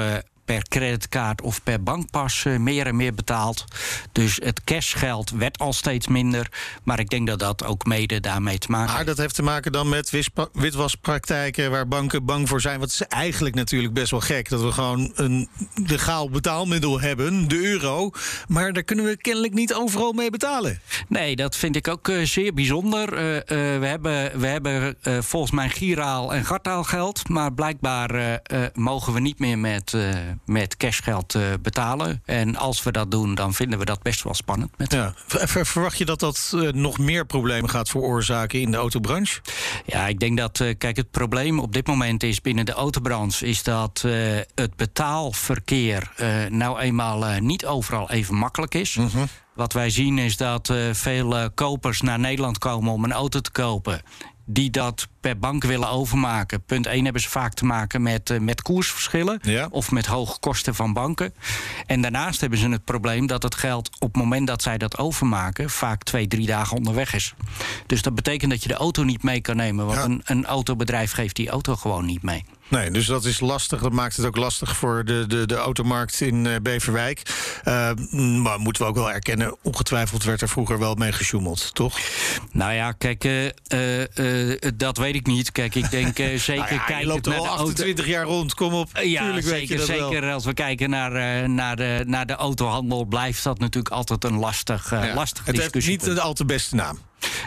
per creditkaart of per bankpas eh, meer en meer betaald. Dus het cashgeld werd al steeds minder. Maar ik denk dat dat ook mede daarmee te maken heeft. Maar dat heeft te maken dan met witwaspraktijken waar banken bang voor zijn. Het is eigenlijk natuurlijk best wel gek dat we gewoon een legaal betaalmiddel hebben, de euro. Maar daar kunnen we kennelijk niet overal mee betalen. Nee, dat vind ik ook eh, zeer bijzonder. Eh, we hebben, we hebben volgens mij giraal en gartaalgeld. Maar blijkbaar mogen we niet meer met, met cashgeld eh, betalen. En als we dat doen, dan vinden we dat best wel spannend. Met Ja. Ver- Verwacht je dat dat eh, nog meer problemen gaat veroorzaken in de autobranche? Ja, ik denk dat, eh, kijk, het probleem op dit moment is binnen de autobranche... is dat het betaalverkeer nou eenmaal niet overal even makkelijk is. Wat wij zien is dat veel kopers naar Nederland komen om een auto te kopen... die dat per bank willen overmaken. Punt 1 hebben ze vaak te maken met, eh, met koersverschillen... of met hoge kosten van banken. En daarnaast hebben ze het probleem dat het geld... op het moment dat zij dat overmaken... vaak twee, drie dagen onderweg is. Dus dat betekent dat je de auto niet mee kan nemen... want een, een autobedrijf geeft die auto gewoon niet mee. Nee, dus dat is lastig. Dat maakt het ook lastig voor de, de, de automarkt in eh, Beverwijk. Eh, maar moeten we ook wel erkennen, ongetwijfeld werd er vroeger wel mee gesjoemeld, toch? Nou ja, kijk, eh, dat weet ik niet. Kijk, ik denk zeker... Nou ja, je loopt er al de auto- 28 jaar rond, kom op. Ja, Tuurlijk weet je zeker, wel. zeker als we kijken naar, naar, de, naar de autohandel... blijft dat natuurlijk altijd een lastig, Ja, lastig het heeft discussie. niet de al te beste naam.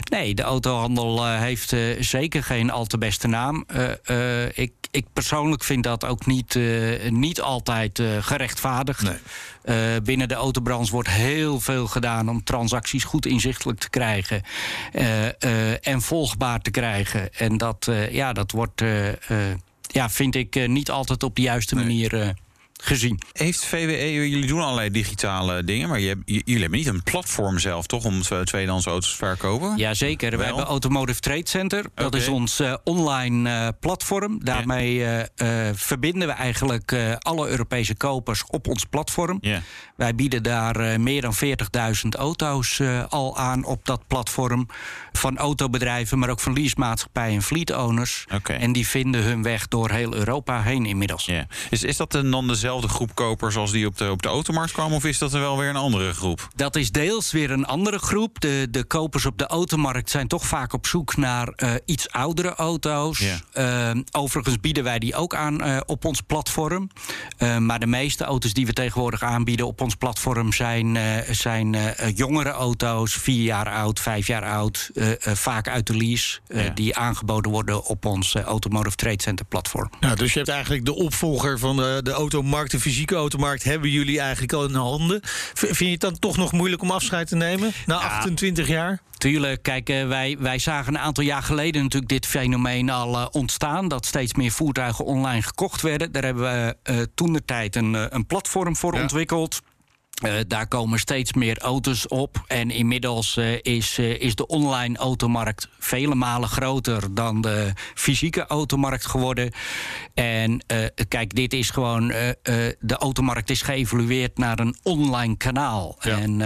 Nee, de autohandel eh, heeft eh, zeker geen al te beste naam. Eh, ik, ik persoonlijk vind dat ook niet, niet altijd gerechtvaardigd. Eh, binnen de autobranche wordt heel veel gedaan om transacties goed inzichtelijk te krijgen en volgbaar te krijgen. En dat, ja, dat wordt, ja, vind ik, niet altijd op de juiste manier eh, gezien. Heeft VWE, jullie doen allerlei digitale dingen, maar je hebt- jullie hebben niet een platform zelf, toch, om twe- tweedehands auto's te verkopen? Jazeker, we hebben Automotive Trade Center. Dat is ons eh, online eh, platform. Daarmee eh, verbinden we eigenlijk alle Europese kopers op ons platform. Wij bieden daar meer dan 40.000 auto's al aan op dat platform. Van autobedrijven, maar ook van leasemaatschappijen en fleet owners. En die vinden hun weg door heel Europa heen inmiddels. Ja. Is, is dat dan dezelfde groep kopers als die op de, op de automarkt kwamen, of is dat er wel weer een andere groep? Dat is deels weer een andere groep. De, de kopers op de automarkt zijn toch vaak op zoek naar eh, iets oudere auto's. Eh, overigens bieden wij die ook aan eh, op ons platform. Eh, maar de meeste auto's die we tegenwoordig aanbieden op ons platform zijn, eh, zijn eh, jongere auto's, vier jaar oud, vijf jaar oud, eh, eh, vaak uit de lease, eh, die aangeboden worden op ons Automotive Trade Center platform. Ja, dus je hebt eigenlijk de opvolger van de, de automarkt, de fysieke automarkt, hebben jullie eigenlijk al in handen. Vind je het dan toch nog moeilijk om afscheid te nemen na 28 jaar? Tuurlijk, kijk, eh, wij, wij zagen een aantal jaar geleden natuurlijk dit fenomeen al eh, ontstaan. Dat steeds meer voertuigen online gekocht werden. Daar hebben we eh toen de tijd een, een platform voor ontwikkeld. Eh, daar komen steeds meer auto's op. En inmiddels eh, is, eh, is de online automarkt vele malen groter dan de fysieke automarkt geworden. En kijk, dit is gewoon. de automarkt is geëvolueerd naar een online kanaal. En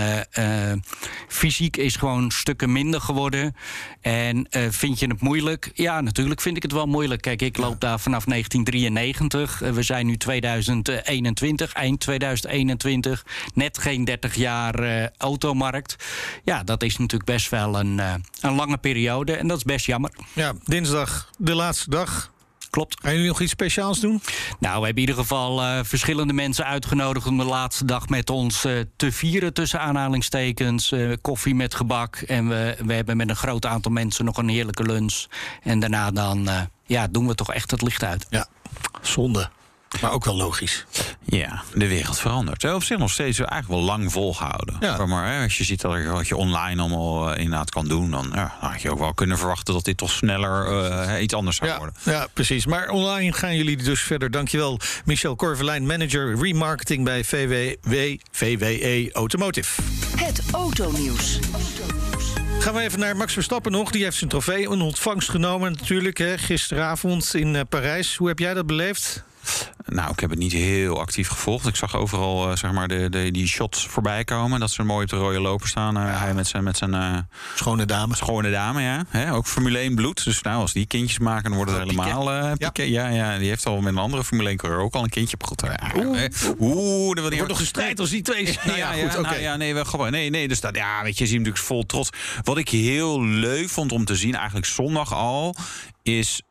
fysiek is gewoon stukken minder geworden. En vind je het moeilijk? Ja, natuurlijk vind ik het wel moeilijk. Kijk, ik loop daar vanaf 1993. Eh, we zijn nu 2021, eind 2021. Net geen 30 jaar eh, automarkt. Ja, dat is natuurlijk best wel een, eh, een lange periode. En dat is best jammer. Ja, dinsdag de laatste dag. Klopt. Gaan jullie nog iets speciaals doen? Nou, we hebben in ieder geval eh, verschillende mensen uitgenodigd om de laatste dag met ons te vieren, tussen aanhalingstekens. Koffie met gebak. En we, we hebben met een groot aantal mensen nog een heerlijke lunch. En daarna dan ja, doen we toch echt het licht uit. Ja, zonde. Maar ook wel logisch. Ja, de wereld verandert. Op zich nog steeds eigenlijk wel lang volgehouden. Maar, maar hè, als je ziet dat er wat je online allemaal eh, inderdaad kan doen... dan, ja, dan had je ook wel kunnen verwachten dat dit toch sneller eh, iets anders zou worden. Ja, precies. Maar online gaan jullie dus verder. Dankjewel, Michel Korvelijn, manager remarketing bij VWW, VWE Automotive. Het autonieuws. Gaan we even naar Max Verstappen nog. Die heeft zijn trofee in ontvangst genomen natuurlijk. Hè, gisteravond in eh, Parijs. Hoe heb jij dat beleefd? Nou, ik heb het niet heel actief gevolgd. Ik zag overal uh, zeg maar de, de, die shots voorbij komen. Dat ze mooi op de rode loper staan. Uh, Hij met zijn, met zijn uh, schone dame. Schone dame, ja. Ook Formule 1 bloed. Dus nou, als die kindjes maken, dan wordt het helemaal ja. ja. ja, die heeft al met een andere Formule 1 coureur ook al een kindje op goed. Oeh, oeh, er wordt nog gestrijd als die twee. nou, ja, ja, okay. nou, ja, nee, wel gewoon. Nee, nee, dus dat, ja, weet je, je ziet natuurlijk vol trots. Wat ik heel leuk vond om te zien, eigenlijk zondag al, is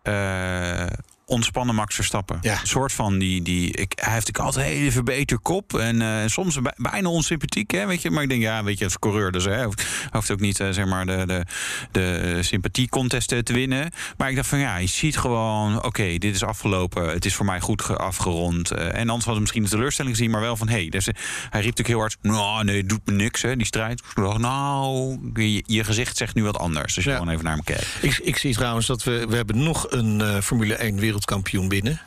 ontspannen Max Verstappen. Ja. Een soort van die. die ik, hij heeft ik altijd een hele verbeter kop. En uh, soms bijna onsympathiek. Hè, weet je? Maar ik denk, ja, weet je, het is coureur. Dus hij hoeft, hoeft ook niet uh, zeg maar de, de, de sympathiecontest te winnen. Maar ik dacht van ja, je ziet gewoon. Oké, okay, dit is afgelopen. Het is voor mij goed afgerond. Uh, en anders hadden we misschien de teleurstelling gezien. Maar wel van hé. Hey, dus, hij riep natuurlijk heel hard. Nou, nee, het doet me niks. Hè, die strijd. Nou, je, je gezicht zegt nu wat anders. Dus je ja. gewoon even naar me kijkt. Ik, ik zie trouwens dat we. We hebben nog een Formule 1 wereld wereldkampioen binnen.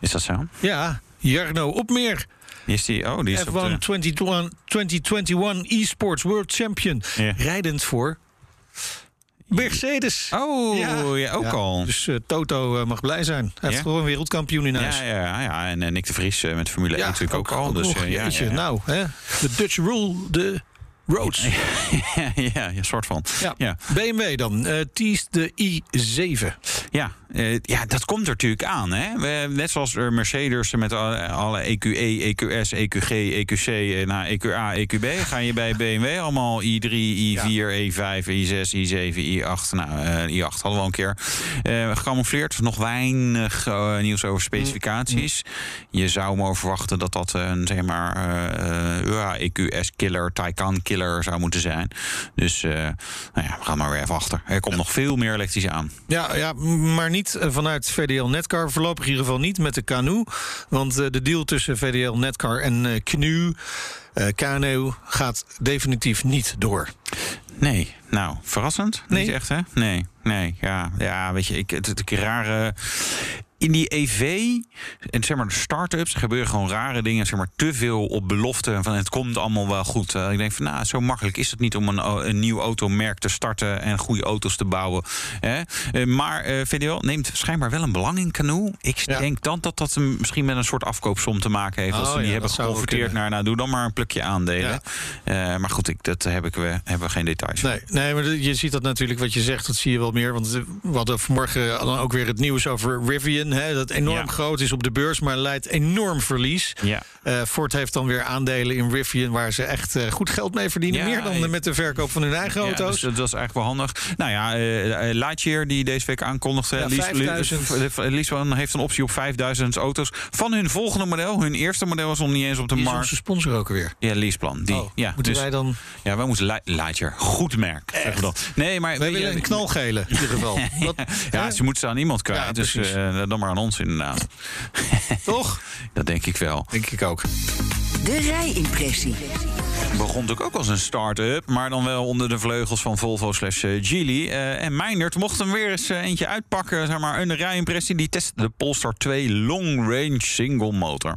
Is dat zo? Ja, Jarno Opmeer. Is die, oh, die is F1 de... 2021, 2021 eSports World Champion. Ja. Rijdend voor Mercedes. Oh, ja, ja ook ja, al. Dus uh, Toto uh, mag blij zijn. Hij heeft gewoon een wereldkampioen in huis. Ja, ja, ja. en uh, Nick de Vries met Formule 1 natuurlijk ook, ook al. Dus, ja, ja, Nou, hè, de Dutch rule, de Roads. ja, ja, ja, soort van. Ja. ja. BMW dan, teased de i7. Ja, uh, ja, dat komt er natuurlijk aan. Hè? We, net zoals er Mercedes met alle, alle EQE, EQS, EQG, EQC, nou, EQA, EQB... ga je bij BMW allemaal i3, i4, ja. E5, i6, i7, i8. Nou, uh, i8 hadden we al een keer uh, gecamoufleerd. Nog weinig nieuws over specificaties. Mm. Je zou maar verwachten dat dat een, zeg maar, EQS-killer, Taycan-killer zou moeten zijn. Dus nou ja, we gaan maar weer even achter. Er komt nog veel meer elektrisch aan. Ja, ja, maar niet eh, vanuit VDL Netcar. Voorlopig in ieder geval niet met de Canoe. Want uh, de deal tussen VDL Netcar en Knu, Kanu gaat definitief niet door. Nee, nou, verrassend. Nee. Niet echt, hè? Nee, nee, ja, ja weet je, ik, het, het, het rare in die EV, en zeg maar de start-ups, gebeuren gewoon rare dingen. Zeg maar te veel op belofte van het komt allemaal wel goed. Uh, ik denk van nou, zo makkelijk is het niet om een, een nieuw automerk te starten en goede auto's te bouwen. Hè? Uh, maar uh, eh, VDL neemt schijnbaar wel een belang in Canoe. Ik denk dan dat dat misschien met een soort afkoopsom te maken heeft. als ze oh, die hebben geconverteerd naar, nou doe dan maar een plukje aandelen. Ja. maar goed, ik, dat heb ik, we hebben geen details. Nee, nee, maar je ziet dat natuurlijk wat je zegt, dat zie je wel meer. Want we hadden vanmorgen dan ook weer het nieuws over Rivian hè, dat enorm groot is op de beurs, maar leidt enorm verlies. Ja. Uh, Ford heeft dan weer aandelen in Rivian, waar ze echt uh, goed geld mee verdienen. meer dan met de verkoop van hun eigen auto's. Ja, dus dat is eigenlijk wel handig. Nou ja, uh, Lightyear die deze week aankondigde. Ja, Lies, heeft een optie op 5000 auto's van hun volgende model. Hun eerste model was nog niet eens op de die markt. Onze sponsor ook weer. Ja, Leaseplan. Die, oh, ja, moeten dus, wij dan? Ja, wij moeten Lightyear. Goed merk. Zeggen we dan. Nee, maar wij willen een knalgele in ieder geval. Wat, ja, ze moeten ze aan iemand kwijt. Dus dan maar aan ons inderdaad. Toch? Dat denk ik wel. Denk ik ook. De rijimpressie. Begon natuurlijk ook als een start-up, maar dan wel onder de vleugels van Volvo slash eh, Geely. Uh, en Meinert mocht hem weer eens uh, eentje uitpakken. Zeg maar, een rijimpressie. Die testte de Polestar 2 Long Range Single Motor.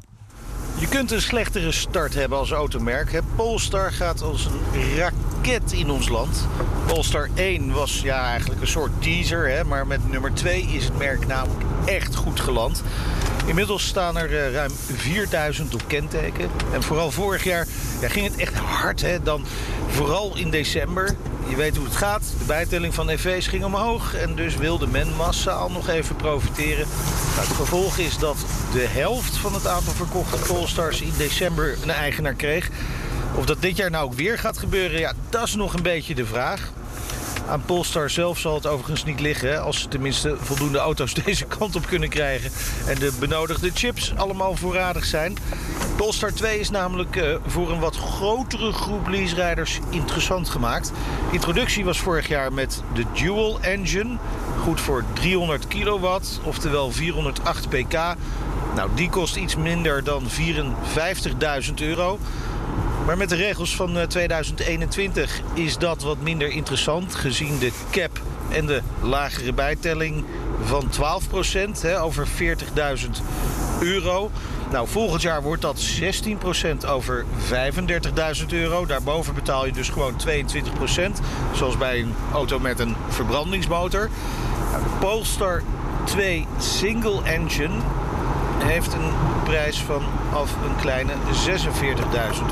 Je kunt een slechtere start hebben als automerk. Polestar gaat als een raket in ons land. Polestar 1 was ja, eigenlijk een soort teaser, hè, maar met nummer 2 is het merk namelijk echt goed geland. Inmiddels staan er uh, ruim 4000 op kenteken. En vooral vorig jaar ja, ging het echt hard. Hè? Dan vooral in december. Je weet hoe het gaat. De bijtelling van EV's ging omhoog. En dus wilde men massaal nog even profiteren. Nou, het gevolg is dat de helft van het aantal verkochte Polestars in december een eigenaar kreeg. Of dat dit jaar nou ook weer gaat gebeuren, ja, dat is nog een beetje de vraag. Aan Polestar zelf zal het overigens niet liggen... als ze tenminste voldoende auto's deze kant op kunnen krijgen... en de benodigde chips allemaal voorradig zijn. Polestar 2 is namelijk uh, voor een wat grotere groep leaserijders interessant gemaakt. De introductie was vorig jaar met de Dual Engine. Goed voor 300 kilowatt, oftewel 408 pk. Nou, die kost iets minder dan 54.000 euro. Maar met de regels van 2021 eh, is dat wat minder interessant... gezien de cap en de lagere bijtelling van 12% over 40.000 euro. Nou, volgend jaar wordt dat 16% over 35.000 euro. Daarboven betaal je dus gewoon 22%. Zoals bij een auto met een verbrandingsmotor. Nou, de Polestar 2 Single Engine heeft een prijs van af een kleine 46.000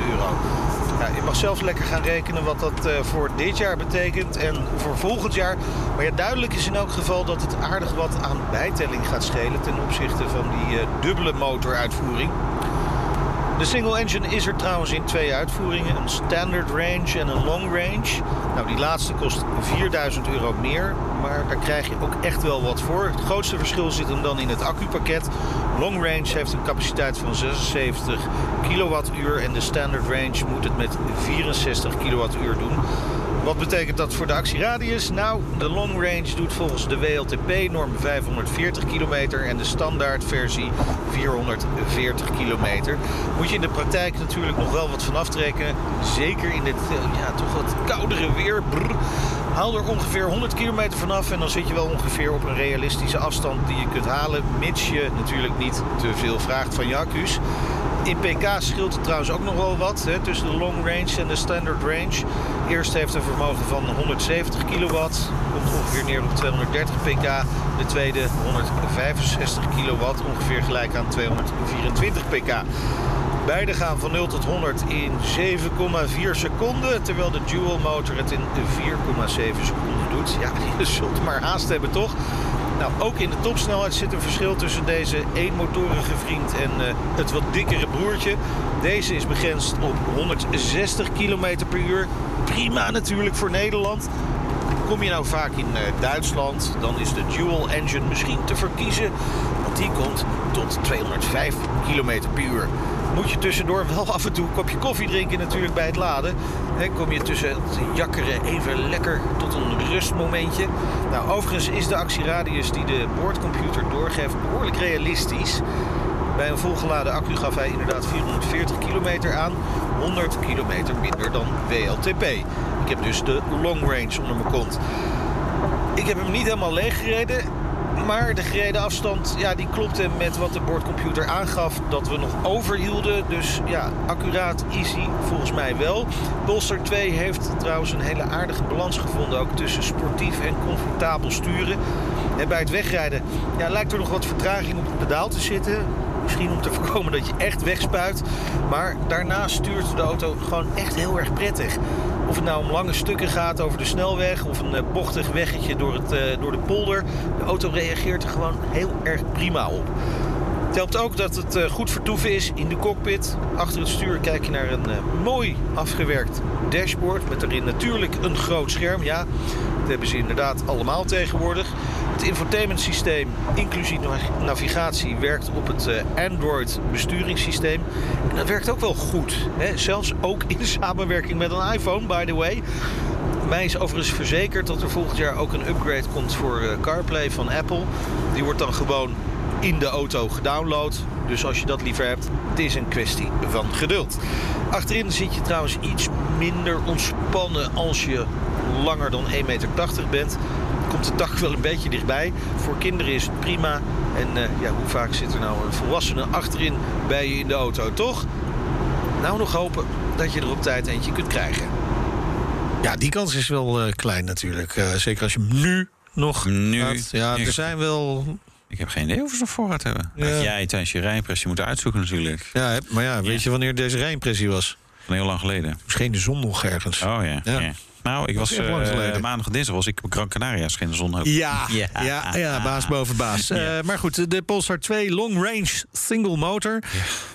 euro. Ja, je mag zelf lekker gaan rekenen wat dat uh, voor dit jaar betekent en voor volgend jaar. Maar ja, duidelijk is in elk geval dat het aardig wat aan bijtelling gaat schelen ten opzichte van die uh, dubbele motoruitvoering. De single engine is er trouwens in twee uitvoeringen. Een standard range en een long range. Nou, die laatste kost 4000 euro meer. Maar daar krijg je ook echt wel wat voor. Het grootste verschil zit hem dan in het accupakket. Long range heeft een capaciteit van 76 kilowattuur. En de standard range moet het met 64 kilowattuur doen. Wat betekent dat voor de actieradius? Nou, de long range doet volgens de WLTP-norm 540 kilometer en de standaardversie 440 kilometer. Moet je in de praktijk natuurlijk nog wel wat van aftrekken. Zeker in dit ja, toch wat koudere weer. Haal er ongeveer 100 kilometer vanaf en dan zit je wel ongeveer op een realistische afstand die je kunt halen. Mits je natuurlijk niet te veel vraagt van je accu's. In pk scheelt het trouwens ook nog wel wat hè, tussen de long range en de standard range. Eerst heeft een vermogen van 170 kilowatt, komt ongeveer neer op 230 pk. De tweede 165 kilowatt, ongeveer gelijk aan 224 pk. Beide gaan van 0 tot 100 in 7,4 seconden. Terwijl de dual motor het in 4,7 seconden doet. Ja, je zult maar haast hebben toch? Nou, ook in de topsnelheid zit een verschil tussen deze eenmotorige vriend en uh, het wat dikkere broertje. Deze is begrensd op 160 km per uur. Prima natuurlijk voor Nederland. Kom je nou vaak in uh, Duitsland, dan is de dual engine misschien te verkiezen. Want die komt tot 205 km per uur moet je tussendoor wel af en toe een kopje koffie drinken natuurlijk bij het laden. Dan kom je tussen het jakkeren even lekker tot een rustmomentje. Nou, overigens is de actieradius die de boordcomputer doorgeeft behoorlijk realistisch. Bij een volgeladen accu gaf hij inderdaad 440 kilometer aan. 100 kilometer minder dan WLTP. Ik heb dus de long range onder mijn kont. Ik heb hem niet helemaal leeggereden. Maar de gereden afstand ja, die klopte met wat de boordcomputer aangaf dat we nog overhielden. Dus ja, accuraat, easy volgens mij wel. Polster 2 heeft trouwens een hele aardige balans gevonden. Ook tussen sportief en comfortabel sturen. En bij het wegrijden ja, lijkt er nog wat vertraging op het pedaal te zitten. Misschien om te voorkomen dat je echt wegspuit. Maar daarna stuurt de auto gewoon echt heel erg prettig. Of het nou om lange stukken gaat over de snelweg of een bochtig weggetje door, het, door de polder. De auto reageert er gewoon heel erg prima op. Het helpt ook dat het goed vertoeven is in de cockpit. Achter het stuur kijk je naar een mooi afgewerkt dashboard. Met erin natuurlijk een groot scherm. Ja, dat hebben ze inderdaad allemaal tegenwoordig. Het infotainment systeem, inclusief navigatie, werkt op het Android besturingssysteem. En dat werkt ook wel goed. Hè? Zelfs ook in samenwerking met een iPhone, by the way. Mij is overigens verzekerd dat er volgend jaar ook een upgrade komt voor CarPlay van Apple. Die wordt dan gewoon in de auto gedownload. Dus als je dat liever hebt, het is een kwestie van geduld. Achterin zit je trouwens iets minder ontspannen als je langer dan 1,80 meter bent komt de dag wel een beetje dichtbij. Voor kinderen is het prima. En uh, ja, hoe vaak zit er nou een volwassene achterin bij je in de auto, toch? Nou, nog hopen dat je er op tijd eentje kunt krijgen. Ja, die kans is wel uh, klein natuurlijk. Uh, zeker als je hem nu nog nu. Ja, er zijn wel ik heb geen idee of ze nog voorraad hebben. Ja. Dat jij tijdens je rijimpressie moet uitzoeken natuurlijk. Ja, maar ja, weet je wanneer deze rijimpressie was? Van heel lang geleden. Misschien de zon nog ergens. Oh ja. ja. Nou, ik was uh, maandag en dinsdag was ik op Gran Canaria, de zon. Ja, ja, ja, ja baas boven baas. Ja. Uh, maar goed, de Polestar 2 long range single motor.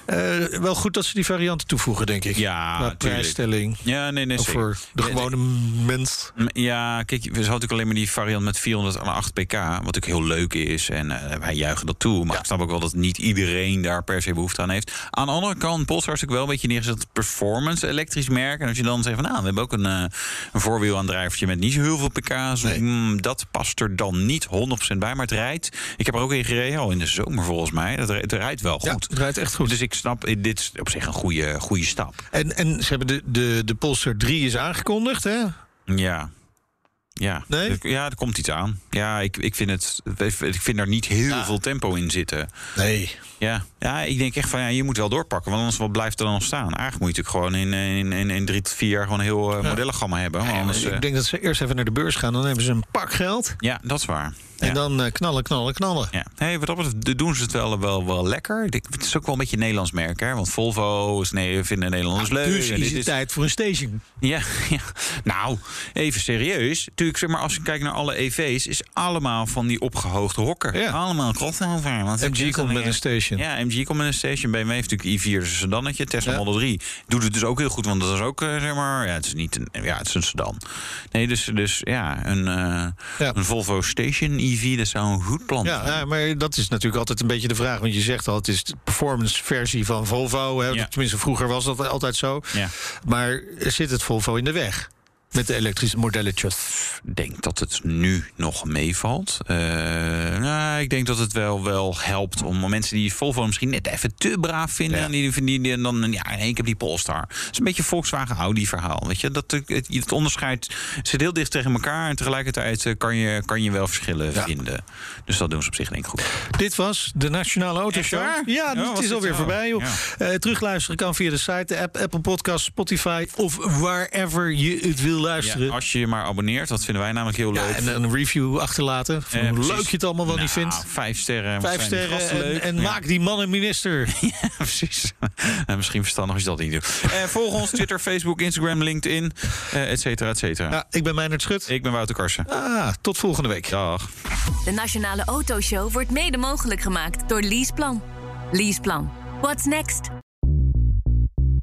Ja. Uh, wel goed dat ze die varianten toevoegen, denk ik. Ja, prijsstelling. Ja, nee, nee. Voor de gewone mens. Ja, kijk, we hadden natuurlijk alleen maar die variant met 408 pk, wat ook heel leuk is. En wij juichen dat toe. Maar ik snap ook wel dat niet iedereen daar per se behoefte aan heeft. Aan de andere kant, Polestar is natuurlijk wel een beetje neergezet performance elektrisch merk. En als je dan zegt van, nou, we hebben ook een, een voorwielaandrijvertje met niet zo heel veel pk's. Nee. Mm, dat past er dan niet 100% bij, maar het rijdt. Ik heb er ook in gereden, al in de zomer volgens mij. Het, het rijdt wel goed. Ja, het rijdt echt goed. Dus ik snap, dit is op zich een goede, goede stap. En, en ze hebben de, de, de Polestar 3 is aangekondigd, hè? Ja. Ja, nee? er, ja, er komt iets aan. Ja, ik, ik, vind, het, ik vind er niet heel ja. veel tempo in zitten. Nee. Ja, ja, ik denk echt van ja, je moet wel doorpakken, want anders wat blijft er dan nog staan? Eigenlijk moet je natuurlijk gewoon in, in, in, in drie tot vier jaar gewoon een heel uh, modellengamma hebben. Ja, anders, ik denk dat ze eerst even naar de beurs gaan, dan hebben ze een pak geld. Ja, dat is waar. En dan uh, knallen, knallen, knallen. Ja. Hey, wat dat betreft doen ze het wel, wel, wel lekker. Het is ook wel een beetje een Nederlands merk. Hè? Want Volvo is, nee, vinden Nederlanders nou, leuk. Dus is het tijd voor een station. Ja, ja, nou, even serieus. Natuurlijk, zeg maar, als je kijkt naar alle EV's... is allemaal van die opgehoogde hokken. Ja. Allemaal crossover. Want MG komt met een station. Ja, MG komt met een station. BMW heeft natuurlijk i4 is een sedannetje. Tesla Ja. Model 3 doet het dus ook heel goed. Want dat is ook, eh, zeg maar... Ja, het is niet een, ja, het is een sedan. Nee, dus, dus ja, een, eh, een Volvo Station EV... dat zou een goed plan zijn. Ja, ja, maar dat is natuurlijk altijd een beetje de vraag. Want je zegt al, het is de performance versie van Volvo. Hè? Ja. Tenminste, vroeger was dat altijd zo. Ja. Maar zit het Volvo in de weg? Met de elektrische modelletjes. Ik denk dat het nu nog meevalt. Eh, nou, ik denk dat het wel, wel helpt om mensen die Volvo misschien net even te braaf vinden. Ja. En die, die, die- en dan, ja, nee, ik heb die Polestar. Het is een beetje Volkswagen Audi verhaal. Weet je? Dat, het, het onderscheid zit heel dicht tegen elkaar. En tegelijkertijd eh, kan je, kan je wel verschillen vinden. Dus dat doen ze op zich denk ik goed. Dit was de Nationale Autoshow. Ja, Ja, het is dit alweer voorbij. Joh. Eh, terugluisteren kan via de site, de app, Apple Podcast, Spotify... of wherever je het wil luisteren. Ja, als je je maar abonneert, dat vinden wij namelijk heel Ja, leuk. en een review achterlaten. Van Eh, hoe precies. leuk je het allemaal wel niet Nou, vindt. Vijf sterren. Vijf sterren en, leuk. en Ja. maak die man een minister. Ja, precies. En misschien verstandig als je dat niet doet. Eh, volg ons Twitter, Facebook, Instagram, LinkedIn, eh et cetera, et cetera. Ja, ik ben Meijnerd Schut. Ik ben Wouter Karsen. Ah, tot volgende week. Dag. De Nationale Autoshow wordt mede mogelijk gemaakt door Leaseplan. Leaseplan. What's next?